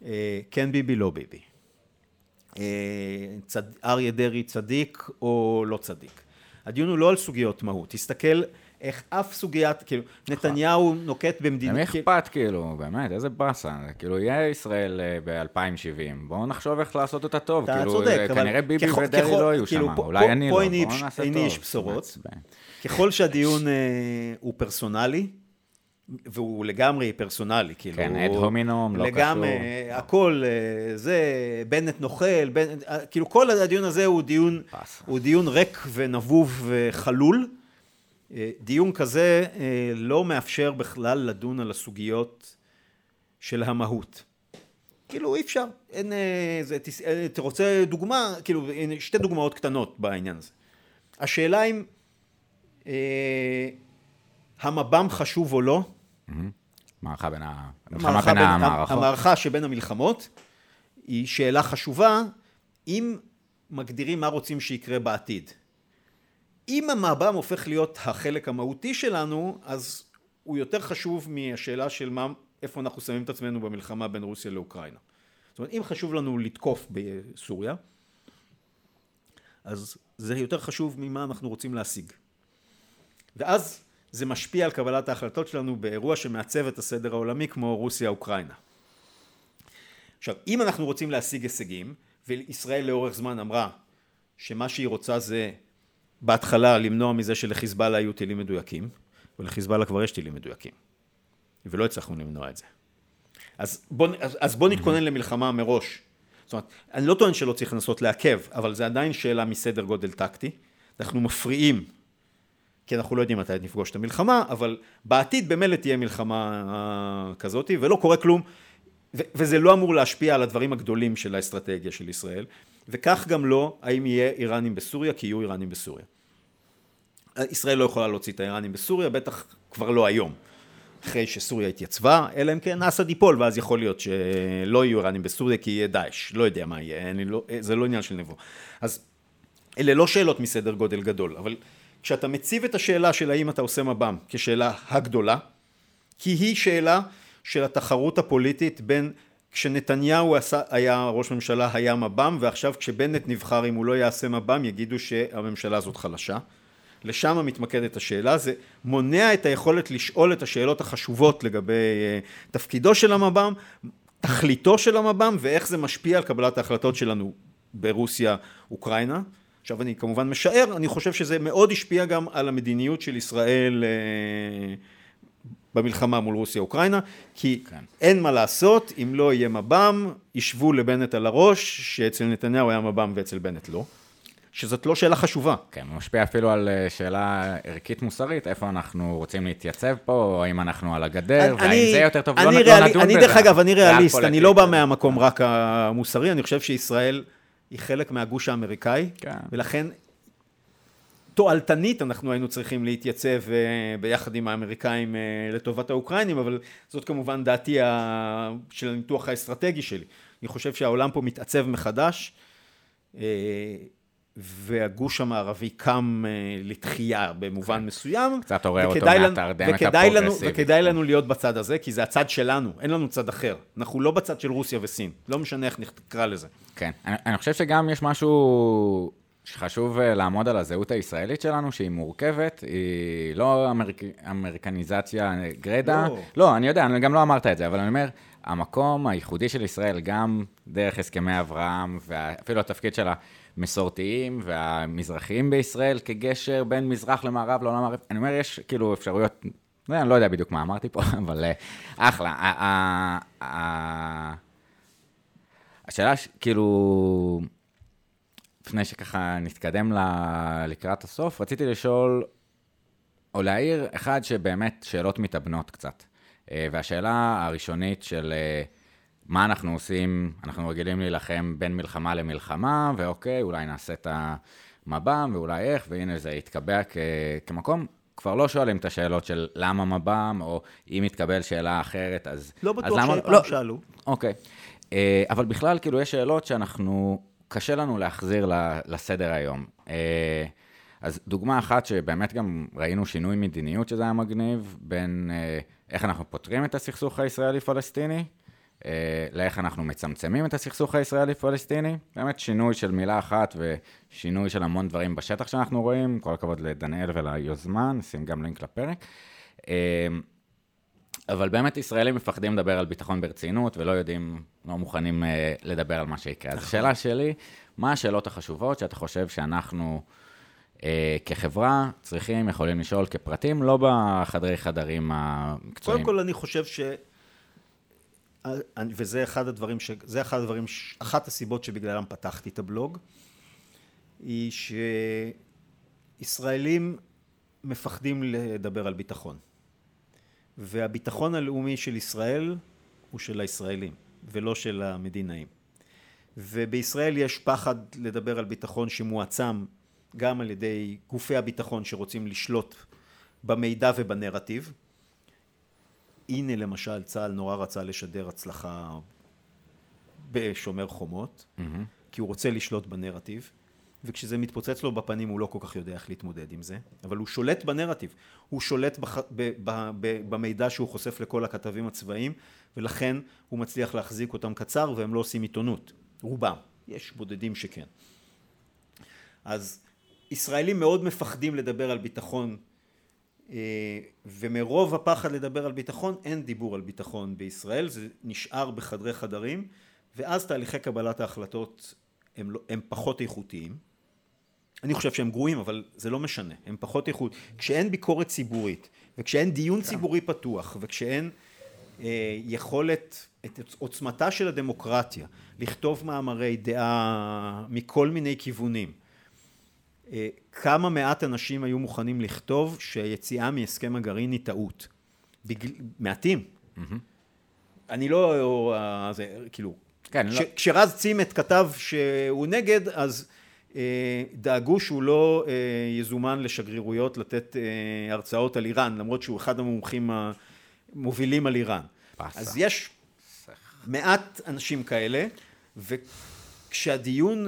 אה, כן ביבי, לא ביבי. אה. אריה דרעי צדיק או לא צדיק. הדיון הוא לא על סוגיות מהות. תסתכל איך אף סוגיית, כאילו, נתניהו נוקט במדינה... למי אכפת, כאילו, באמת, איזה באסה. כאילו, יהיה ישראל ב-2070, בואו נחשוב איך לעשות אותה טוב. אתה כאילו, צודק, אבל... כנראה ביבי ודרעי לא יהיו כאילו, שם, פה, אולי פה, אני פה לא, איני בואו נעשה איני טוב. איש בשורות. ככל שהדיון אה, הוא פרסונלי, והוא לגמרי פרסונלי, כאילו... כן, אד הומינום, לא לגמרי, קשור. הכל, אה, זה, בנט נוכל, בנט, אה, כאילו כל הדיון הזה הוא דיון, פס. הוא דיון ריק ונבוב וחלול. אה, דיון כזה אה, לא מאפשר בכלל לדון על הסוגיות של המהות. כאילו אי אפשר, אין, אה, זה, תס- אה, אתה רוצה דוגמה, כאילו, שתי דוגמאות קטנות בעניין הזה. השאלה אם אה, המב"ם חשוב או לא, מערכה בין ה... מלחמה המערכה בין בין- המערכות. המערכה שבין המלחמות היא שאלה חשובה אם מגדירים מה רוצים שיקרה בעתיד. אם המב"ם הופך להיות החלק המהותי שלנו, אז הוא יותר חשוב מהשאלה של מה, איפה אנחנו שמים את עצמנו במלחמה בין רוסיה לאוקראינה. זאת אומרת, אם חשוב לנו לתקוף בסוריה, אז זה יותר חשוב ממה אנחנו רוצים להשיג. ואז זה משפיע על קבלת ההחלטות שלנו באירוע שמעצב את הסדר העולמי כמו רוסיה-אוקראינה. עכשיו, אם אנחנו רוצים להשיג הישגים, וישראל לאורך זמן אמרה שמה שהיא רוצה זה בהתחלה למנוע מזה שלחיזבאללה היו טילים מדויקים, ולחיזבאללה כבר יש טילים מדויקים, ולא הצלחנו למנוע את זה. אז בוא, אז, אז בוא נתכונן למלחמה מראש. זאת אומרת, אני לא טוען שלא צריך לנסות לעכב, אבל זה עדיין שאלה מסדר גודל טקטי. אנחנו מפריעים, כי אנחנו לא יודעים מתי נפגוש את המלחמה, אבל בעתיד במילא תהיה מלחמה אה, כזאת, ולא קורה כלום, ו- וזה לא אמור להשפיע על הדברים הגדולים של האסטרטגיה של ישראל, וכך גם לא האם יהיה איראנים בסוריה, כי יהיו איראנים בסוריה. ישראל לא יכולה להוציא את האיראנים בסוריה, בטח כבר לא היום. אחרי שסוריה התייצבה, אלא אם כן אסד ייפול, ואז יכול להיות שלא יהיו איראנים בסוריה, כי יהיה דאעש. לא יודע מה יהיה, לא, זה לא עניין של נבוא. אז אלה לא שאלות מסדר גודל גדול, אבל כשאתה מציב את השאלה של האם אתה עושה מב"ם כשאלה הגדולה, כי היא שאלה של התחרות הפוליטית בין כשנתניהו עשה, היה ראש ממשלה היה מב"ם ועכשיו כשבנט נבחר אם הוא לא יעשה מב"ם יגידו שהממשלה הזאת חלשה לשם מתמקדת השאלה, זה מונע את היכולת לשאול את השאלות החשובות לגבי אה, תפקידו של המב"ם, תכליתו של המב"ם ואיך זה משפיע על קבלת ההחלטות שלנו ברוסיה אוקראינה. עכשיו אני כמובן משער, אני חושב שזה מאוד השפיע גם על המדיניות של ישראל אה, במלחמה מול רוסיה אוקראינה, כי כן. אין מה לעשות, אם לא יהיה מב"ם, ישבו לבנט על הראש, שאצל נתניהו היה מב"ם ואצל בנט לא. שזאת לא שאלה חשובה. כן, משפיע אפילו על אה, שאלה ערכית מוסרית, איפה אנחנו רוצים להתייצב פה, או האם אנחנו על הגדר, והאם זה יותר טוב, לא, לא ריאלי, לא נדון אני בזה. דרך אגב, אני ריאליסט, אני לא בא מהמקום רק המוסרי, אני חושב שישראל היא חלק מהגוש האמריקאי, כן. ולכן תועלתנית אנחנו היינו צריכים להתייצב אה, ביחד עם האמריקאים אה, לטובת האוקראינים, אבל זאת כמובן דעתי של הניתוח האסטרטגי שלי. אני חושב שהעולם פה מתעצב מחדש. והגוש המערבי קם אה, לתחייה במובן כן. מסוים. קצת עורר אותו מהתרדמת הפרוגרסיבית. וכדאי לנו להיות בצד הזה, כי זה הצד שלנו, אין לנו צד אחר. אנחנו לא בצד של רוסיה וסין, לא משנה איך נקרא לזה. כן, אני, אני חושב שגם יש משהו שחשוב אה, לעמוד על הזהות הישראלית שלנו, שהיא מורכבת, היא לא אמריק, אמריקניזציה גרדה. לא. לא, אני יודע, אני גם לא אמרת את זה, אבל אני אומר, המקום הייחודי של ישראל, גם דרך הסכמי אברהם, ואפילו התפקיד שלה, המסורתיים והמזרחיים בישראל כגשר בין מזרח למערב לעולם הערב. אני אומר, יש כאילו אפשרויות, אני לא יודע בדיוק מה אמרתי פה, אבל אה, אחלה. השאלה, כאילו, לפני שככה נתקדם לקראת הסוף, רציתי לשאול, או להעיר, אחד שבאמת שאלות מתאבנות קצת. אה, והשאלה הראשונית של אה, מה אנחנו עושים, אנחנו רגילים להילחם בין מלחמה למלחמה, ואוקיי, אולי נעשה את המב"ם, ואולי איך, והנה זה יתקבע כ- כמקום. כבר לא שואלים את השאלות של למה מב"ם, או אם יתקבל שאלה אחרת, אז... לא בטוח שאי פעם לא... שאלו. אוקיי. אה, אבל בכלל, כאילו, יש שאלות שאנחנו, קשה לנו להחזיר לסדר היום. אה, אז דוגמה אחת שבאמת גם ראינו שינוי מדיניות שזה היה מגניב, בין אה, איך אנחנו פותרים את הסכסוך הישראלי-פלסטיני, אה, לאיך אנחנו מצמצמים את הסכסוך הישראלי-פלסטיני. באמת שינוי של מילה אחת ושינוי של המון דברים בשטח שאנחנו רואים. כל הכבוד לדניאל וליוזמה, נשים גם לינק לפרק. אה, אבל באמת ישראלים מפחדים לדבר על ביטחון ברצינות ולא יודעים, לא מוכנים אה, לדבר על מה שיקרה. אז השאלה שלי, מה השאלות החשובות שאתה חושב שאנחנו כחברה צריכים, יכולים לשאול כפרטים, לא בחדרי חדרים המקצועיים? קודם כל אני חושב ש... וזה אחד הדברים, ש... זה אחד הדברים, אחת הסיבות שבגללם פתחתי את הבלוג, היא שישראלים מפחדים לדבר על ביטחון. והביטחון הלאומי של ישראל הוא של הישראלים, ולא של המדינאים. ובישראל יש פחד לדבר על ביטחון שמועצם גם על ידי גופי הביטחון שרוצים לשלוט במידע ובנרטיב, הנה למשל צה"ל נורא רצה לשדר הצלחה בשומר חומות, mm-hmm. כי הוא רוצה לשלוט בנרטיב, וכשזה מתפוצץ לו בפנים הוא לא כל כך יודע איך להתמודד עם זה, אבל הוא שולט בנרטיב, הוא שולט בח... ב... ב... ב... במידע שהוא חושף לכל הכתבים הצבאיים, ולכן הוא מצליח להחזיק אותם קצר והם לא עושים עיתונות, רובם, יש בודדים שכן. אז ישראלים מאוד מפחדים לדבר על ביטחון אה, ומרוב הפחד לדבר על ביטחון אין דיבור על ביטחון בישראל, זה נשאר בחדרי חדרים ואז תהליכי קבלת ההחלטות הם, לא, הם פחות איכותיים. אני חושב שהם גרועים, אבל זה לא משנה, הם פחות איכות. כשאין ביקורת ציבורית, וכשאין דיון כן. ציבורי פתוח, וכשאין אה, יכולת, את עוצמתה של הדמוקרטיה, לכתוב מאמרי דעה מכל מיני כיוונים, אה, כמה מעט אנשים היו מוכנים לכתוב שהיציאה מהסכם הגרעין היא טעות. בגל... מעטים. Mm-hmm. אני לא... אה, זה, כאילו... כן, ש... לא... כשרז צימת כתב שהוא נגד, אז דאגו שהוא לא אה, יזומן לשגרירויות לתת אה, הרצאות על איראן, למרות שהוא אחד המומחים המובילים על איראן. פסה. אז יש מעט אנשים כאלה, וכשהדיון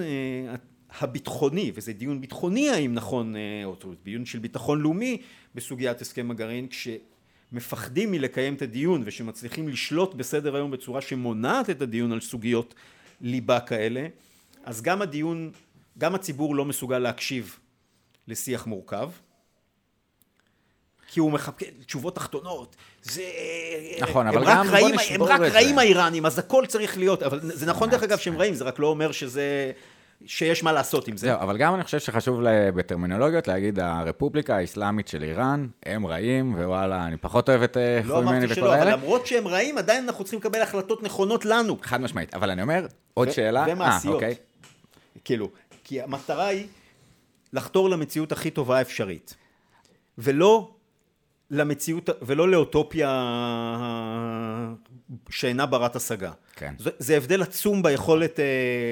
הביטחוני, וזה דיון ביטחוני האם נכון, או דיון של ביטחון לאומי בסוגיית הסכם הגרעין, כשמפחדים מלקיים את הדיון ושמצליחים לשלוט בסדר היום בצורה שמונעת את הדיון על סוגיות ליבה כאלה, אז גם הדיון גם הציבור לא מסוגל להקשיב לשיח מורכב, כי הוא מחכה, תשובות תחתונות, זה... נכון, אבל גם בוא נשבור את זה. הם רק רעים האיראנים, אז הכל צריך להיות, אבל זה נכון דרך אגב שהם רעים, זה רק לא אומר שזה... שיש מה לעשות עם זה. זהו, אבל גם אני חושב שחשוב בטרמינולוגיות להגיד, הרפובליקה האסלאמית של איראן, הם רעים, ווואלה, אני פחות אוהב את אה, לא אמרתי שלא, אבל למרות שהם רעים, עדיין אנחנו צריכים לקבל החלטות נכונות לנו. חד משמעית, אבל אני אומר, עוד שאלה. ומעשיות. אה, אוקיי. כאילו, כי המטרה היא לחתור למציאות הכי טובה אפשרית. ולא למציאות, ולא לאוטופיה שאינה ברת השגה. כן. זה, זה הבדל עצום ביכולת אה,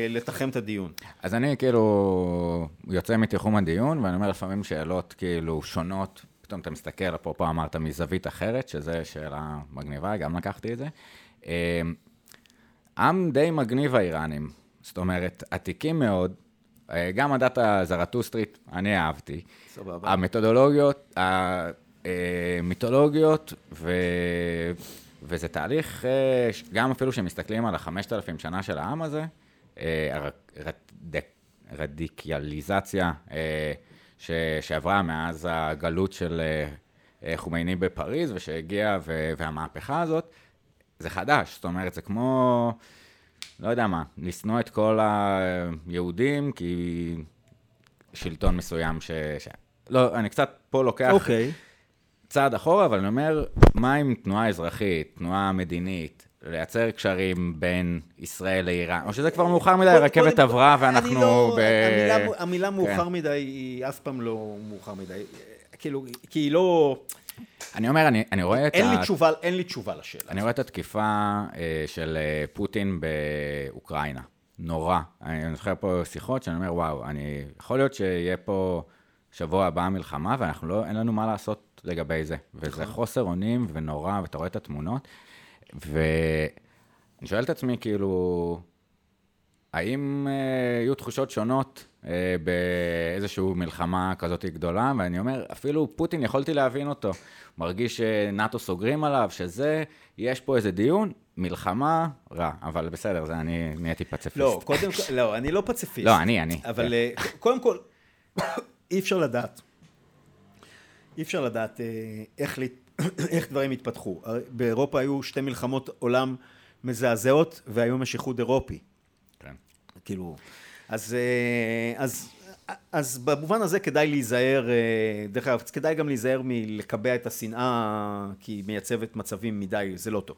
לתחם את הדיון. אז אני כאילו יוצא מתיחום הדיון, ואני אומר לפעמים שאלות כאילו שונות, פתאום אתה מסתכל, אפרופו אמרת מזווית אחרת, שזו שאלה מגניבה, גם לקחתי את זה. אה, עם די מגניב האיראנים, זאת אומרת, עתיקים מאוד, גם הדת הזרטוסטרית, אני אהבתי. סבבה. המתודולוגיות, המיתולוגיות, ו... וזה תהליך, אה, גם אפילו שמסתכלים על החמשת אלפים שנה של העם הזה, אה, הרדיקיאליזציה ש... שעברה מאז הגלות של חומייני בפריז, ושהגיעה, והמהפכה הזאת, זה חדש, זאת אומרת, זה כמו... לא יודע מה, לשנוא את כל היהודים, כי שלטון מסוים ש... ש... לא, אני קצת פה לוקח okay. אוקיי. צעד אחורה, אבל אני אומר, מה עם תנועה אזרחית, תנועה מדינית, לייצר קשרים בין ישראל לאיראן, או שזה כבר מאוחר מדי, הרכבת עברה ואנחנו לא, ב... המילה, המילה כן. מאוחר מדי היא אף פעם לא מאוחר מדי, כאילו, כי היא לא... אני אומר, אני, אני רואה את אין ה... לי תשובה, אין לי תשובה לשאלה. אני רואה את התקיפה אה, של אה, פוטין באוקראינה. נורא. אני זוכר פה שיחות שאני אומר, וואו, אני... יכול להיות שיהיה פה שבוע הבא מלחמה, ואנחנו לא, אין לנו מה לעשות לגבי זה. וזה נכון. חוסר אונים ונורא, ואתה רואה את התמונות. ואני שואל את עצמי, כאילו, האם אה, יהיו תחושות שונות אה, באיזושהי מלחמה כזאת גדולה? ואני אומר, אפילו פוטין, יכולתי להבין אותו. מרגיש שנאט"ו סוגרים עליו, שזה, יש פה איזה דיון, מלחמה, רע. אבל בסדר, זה אני נהייתי פציפיסט. לא, קודם כל, לא, אני לא פציפיסט. לא, אני, אני. אבל כן. אה, קודם כל, אי אפשר לדעת. אי אפשר לדעת איך, איך דברים התפתחו. באירופה היו שתי מלחמות עולם מזעזעות, והיום יש איחוד אירופי. כאילו, אז, אה, אז, אז במובן הזה כדאי להיזהר, אה, דרך אגב, כדאי גם להיזהר מלקבע את השנאה, כי היא מייצבת מצבים מדי, זה לא טוב.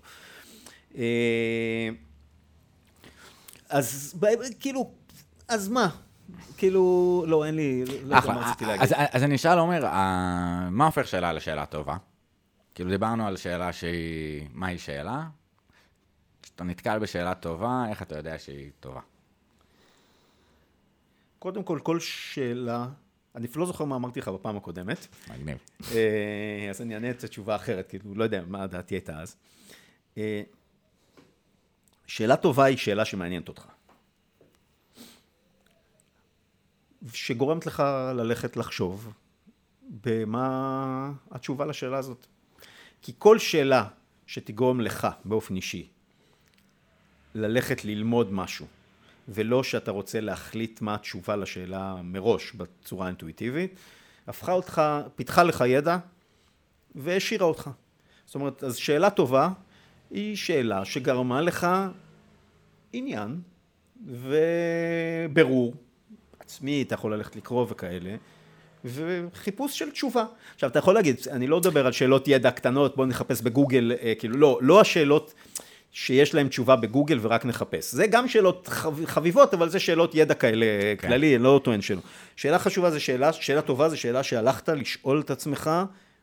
אה, אז כאילו, אז מה? כאילו, לא, אין לי, לא יודע מה רציתי להגיד. אז, אז אני אשאל, עומר, מה הופך שאלה לשאלה טובה? כאילו, דיברנו על שאלה שהיא, מהי שאלה? כשאתה נתקל בשאלה טובה, איך אתה יודע שהיא טובה? קודם כל, כל שאלה, אני לא זוכר מה אמרתי לך בפעם הקודמת. מגניב. אה, אז אני אענה את התשובה אחרת, כאילו, לא יודע מה דעתי הייתה אז. אה, שאלה טובה היא שאלה שמעניינת אותך. שגורמת לך ללכת לחשוב במה התשובה לשאלה הזאת. כי כל שאלה שתגרום לך באופן אישי ללכת ללמוד משהו, ולא שאתה רוצה להחליט מה התשובה לשאלה מראש בצורה האינטואיטיבית, הפכה אותך, פיתחה לך ידע והשאירה אותך. זאת אומרת, אז שאלה טובה היא שאלה שגרמה לך עניין וברור עצמי, אתה יכול ללכת לקרוא וכאלה, וחיפוש של תשובה. עכשיו, אתה יכול להגיד, אני לא מדבר על שאלות ידע קטנות, בואו נחפש בגוגל, אה, כאילו, לא, לא השאלות שיש להן תשובה בגוגל ורק נחפש. זה גם שאלות חב, חביבות, אבל זה שאלות ידע כאלה כן. כללי, אני לא טוען שלא. שאלה חשובה זה שאלה, שאלה טובה זה שאלה שהלכת לשאול את עצמך,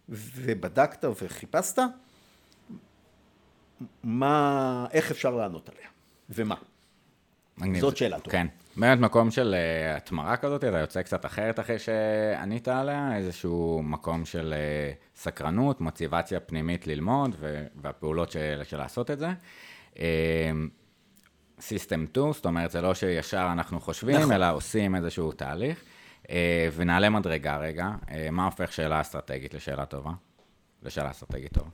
ובדקת וחיפשת, מה, איך אפשר לענות עליה, ומה. מגניב. זאת שאלה טובה. כן. באמת מקום של uh, התמרה כזאת, אתה יוצא קצת אחרת אחרי שענית עליה, איזשהו מקום של uh, סקרנות, מוטיבציה פנימית ללמוד, ו- והפעולות של, של לעשות את זה. סיסטם uh, 2, זאת אומרת, זה לא שישר אנחנו חושבים, נכון. אלא עושים איזשהו תהליך. Uh, ונעלה מדרגה רגע, uh, מה הופך שאלה אסטרטגית לשאלה טובה? לשאלה אסטרטגית טובה.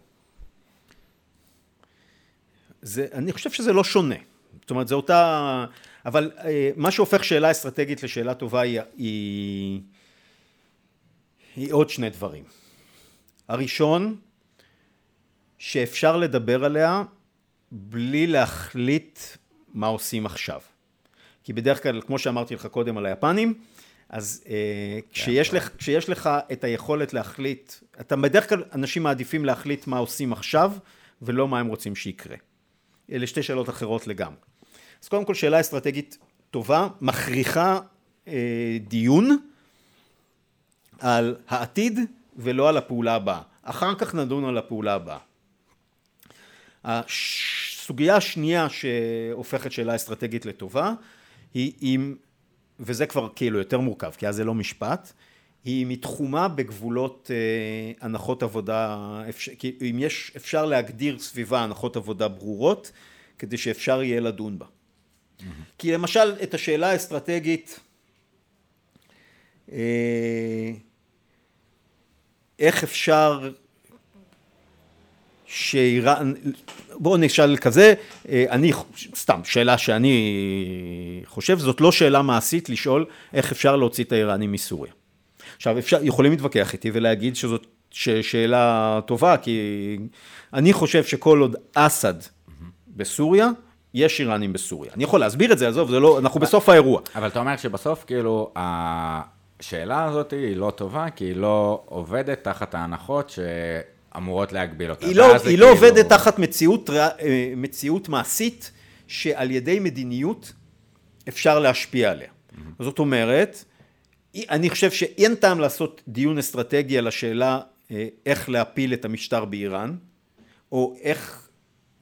זה, אני חושב שזה לא שונה. זאת אומרת, זה אותה... אבל אה, מה שהופך שאלה אסטרטגית לשאלה טובה היא, היא, היא עוד שני דברים. הראשון, שאפשר לדבר עליה בלי להחליט מה עושים עכשיו. כי בדרך כלל, כמו שאמרתי לך קודם על היפנים, אז אה, כשיש, לך, כשיש לך את היכולת להחליט, אתה בדרך כלל, אנשים מעדיפים להחליט מה עושים עכשיו, ולא מה הם רוצים שיקרה. אלה שתי שאלות אחרות לגמרי. אז קודם כל שאלה אסטרטגית טובה, מכריחה אה, דיון על העתיד ולא על הפעולה הבאה. אחר כך נדון על הפעולה הבאה. הסוגיה השנייה שהופכת שאלה אסטרטגית לטובה היא אם, וזה כבר כאילו יותר מורכב כי אז זה לא משפט, היא מתחומה בגבולות אה, הנחות עבודה, אפשר, אם יש, אפשר להגדיר סביבה הנחות עבודה ברורות כדי שאפשר יהיה לדון בה. כי למשל את השאלה האסטרטגית אה, איך אפשר שאיראן, בואו נשאל כזה, אה, אני, סתם, שאלה שאני חושב, זאת לא שאלה מעשית לשאול איך אפשר להוציא את האיראנים מסוריה. עכשיו, אפשר, יכולים להתווכח איתי ולהגיד שזאת שאלה טובה, כי אני חושב שכל עוד אסד בסוריה, יש איראנים בסוריה. אני יכול להסביר את זה, עזוב, זה לא, אנחנו בסוף האירוע. אבל אתה אומר שבסוף, כאילו, השאלה הזאת היא לא טובה, כי היא לא עובדת תחת ההנחות שאמורות להגביל אותה. היא לא, היא לא כאילו... עובדת תחת מציאות, אה, מציאות מעשית, שעל ידי מדיניות אפשר להשפיע עליה. Mm-hmm. זאת אומרת, אני חושב שאין טעם לעשות דיון אסטרטגי על השאלה אה, איך להפיל את המשטר באיראן, או איך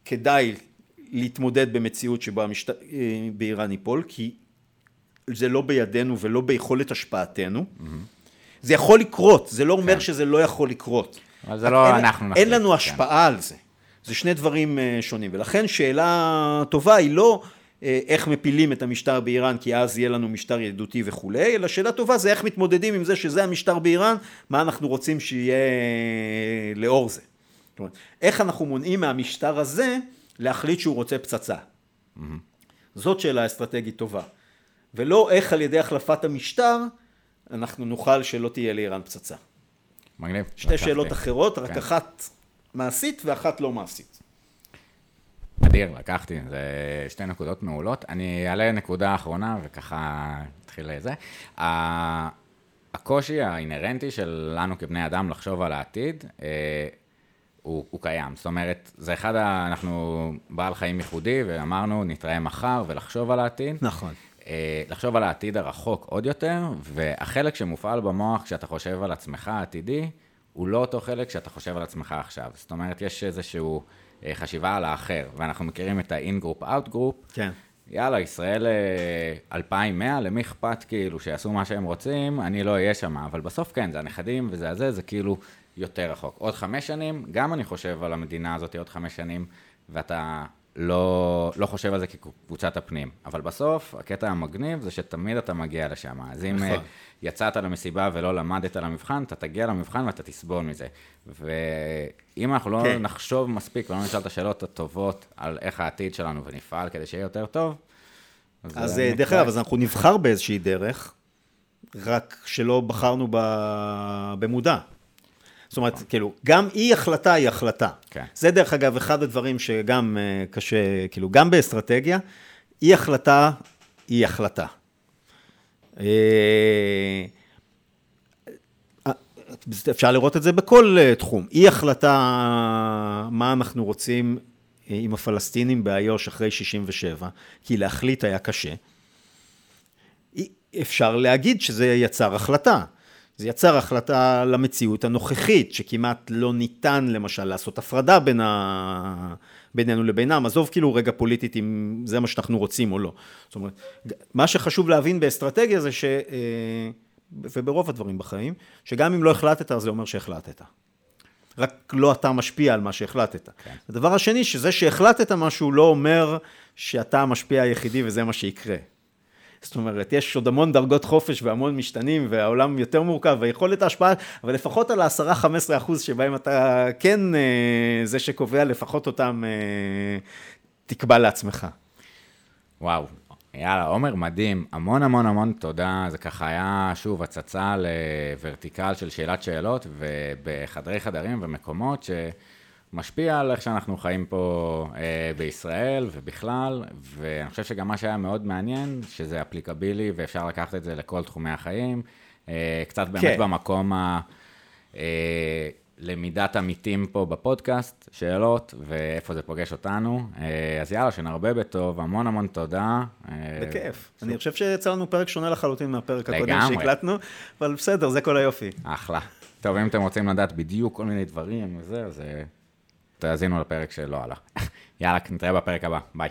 כדאי להתמודד במציאות שבה המשט... אה, באיראן ייפול, כי זה לא בידינו ולא ביכולת השפעתנו. Mm-hmm. זה יכול לקרות, זה לא אומר כן. שזה לא יכול לקרות. אבל זה לא אין, אנחנו נחליט. אין לנו כן. השפעה על זה. זה שני דברים אה, שונים, ולכן שאלה טובה היא לא אה, איך מפילים את המשטר באיראן, כי אז יהיה לנו משטר ידידותי וכולי, אלא שאלה טובה זה איך מתמודדים עם זה שזה המשטר באיראן, מה אנחנו רוצים שיהיה לאור זה. זאת אומרת, איך אנחנו מונעים מהמשטר הזה להחליט שהוא רוצה פצצה. Mm-hmm. זאת שאלה אסטרטגית טובה. ולא איך על ידי החלפת המשטר אנחנו נוכל שלא תהיה לאיראן פצצה. מגניב. שתי. שאלות אחרות, רק כן. אחת מעשית ואחת לא מעשית. אדיר, לקחתי, זה שתי נקודות מעולות. אני אעלה נקודה אחרונה וככה נתחיל לזה. הקושי האינהרנטי שלנו כבני אדם לחשוב על העתיד, אה, הוא, הוא קיים. זאת אומרת, זה אחד ה... אנחנו בעל חיים ייחודי, ואמרנו, נתראה מחר ולחשוב על העתיד. נכון. אה, לחשוב על העתיד הרחוק עוד יותר, והחלק שמופעל במוח כשאתה חושב על עצמך העתידי, הוא לא אותו חלק שאתה חושב על עצמך עכשיו. זאת אומרת, יש איזושהי אה, חשיבה על האחר, ואנחנו מכירים את ה-in-group, out-group. כן. יאללה, ישראל 2100, אה, למי אכפת כאילו שיעשו מה שהם רוצים, אני לא אהיה שם, אבל בסוף כן, זה הנכדים וזה הזה, זה כאילו יותר רחוק. עוד חמש שנים, גם אני חושב על המדינה הזאת עוד חמש שנים, ואתה לא, לא חושב על זה כקבוצת הפנים. אבל בסוף, הקטע המגניב זה שתמיד אתה מגיע לשם. אז אם נכון. יצאת למסיבה ולא למדת למבחן, אתה תגיע למבחן ואתה תסבול מזה. ואם אנחנו לא כן. נחשוב מספיק ולא נשאל את השאלות הטובות על איך העתיד שלנו ונפעל כדי שיהיה יותר טוב, אז, אז אה, דרך אגב, אז אנחנו נבחר באיזושהי דרך, רק שלא בחרנו במודע. זאת אומרת, כאילו, גם אי החלטה היא החלטה. כן. זה דרך אגב אחד הדברים שגם אה, קשה, כאילו, גם באסטרטגיה, אי החלטה היא החלטה. אה, אפשר לראות את זה בכל אה, תחום. אי החלטה מה אנחנו רוצים אה, עם הפלסטינים באיו"ש אחרי 67, כי להחליט היה קשה. אפשר להגיד שזה יצר החלטה. זה יצר החלטה למציאות הנוכחית, שכמעט לא ניתן למשל לעשות הפרדה בין ה... בינינו לבינם, עזוב כאילו רגע פוליטית אם זה מה שאנחנו רוצים או לא. זאת אומרת, מה שחשוב להבין באסטרטגיה זה ש... אה, וברוב הדברים בחיים, שגם אם לא החלטת, אז זה אומר שהחלטת. רק לא אתה משפיע על מה שהחלטת. כן. הדבר השני, שזה שהחלטת משהו לא אומר שאתה המשפיע היחידי וזה מה שיקרה. זאת אומרת, יש עוד המון דרגות חופש והמון משתנים, והעולם יותר מורכב, ויכולת ההשפעה, אבל לפחות על ה-10-15 אחוז שבהם אתה כן אה, זה שקובע, לפחות אותם אה, תקבע לעצמך. וואו, יאללה, עומר, מדהים. המון המון המון תודה. זה ככה היה, שוב, הצצה לוורטיקל של שאלת שאלות, ובחדרי חדרים ומקומות ש... משפיע על איך שאנחנו חיים פה אה, בישראל ובכלל, ואני חושב שגם מה שהיה מאוד מעניין, שזה אפליקבילי ואפשר לקחת את זה לכל תחומי החיים, אה, קצת באמת כן. במקום ה... אה, למידת עמיתים פה בפודקאסט, שאלות, ואיפה זה פוגש אותנו. אה, אז יאללה, שנרבה בטוב, המון המון תודה. אה, בכיף. אני חושב שיצא לנו פרק שונה לחלוטין מהפרק הקודם שהקלטנו, אבל בסדר, זה כל היופי. אחלה. טוב, אם אתם רוצים לדעת בדיוק כל מיני דברים וזה, אז... תאזינו לפרק שלא עלה. יאללה, נתראה בפרק הבא, ביי.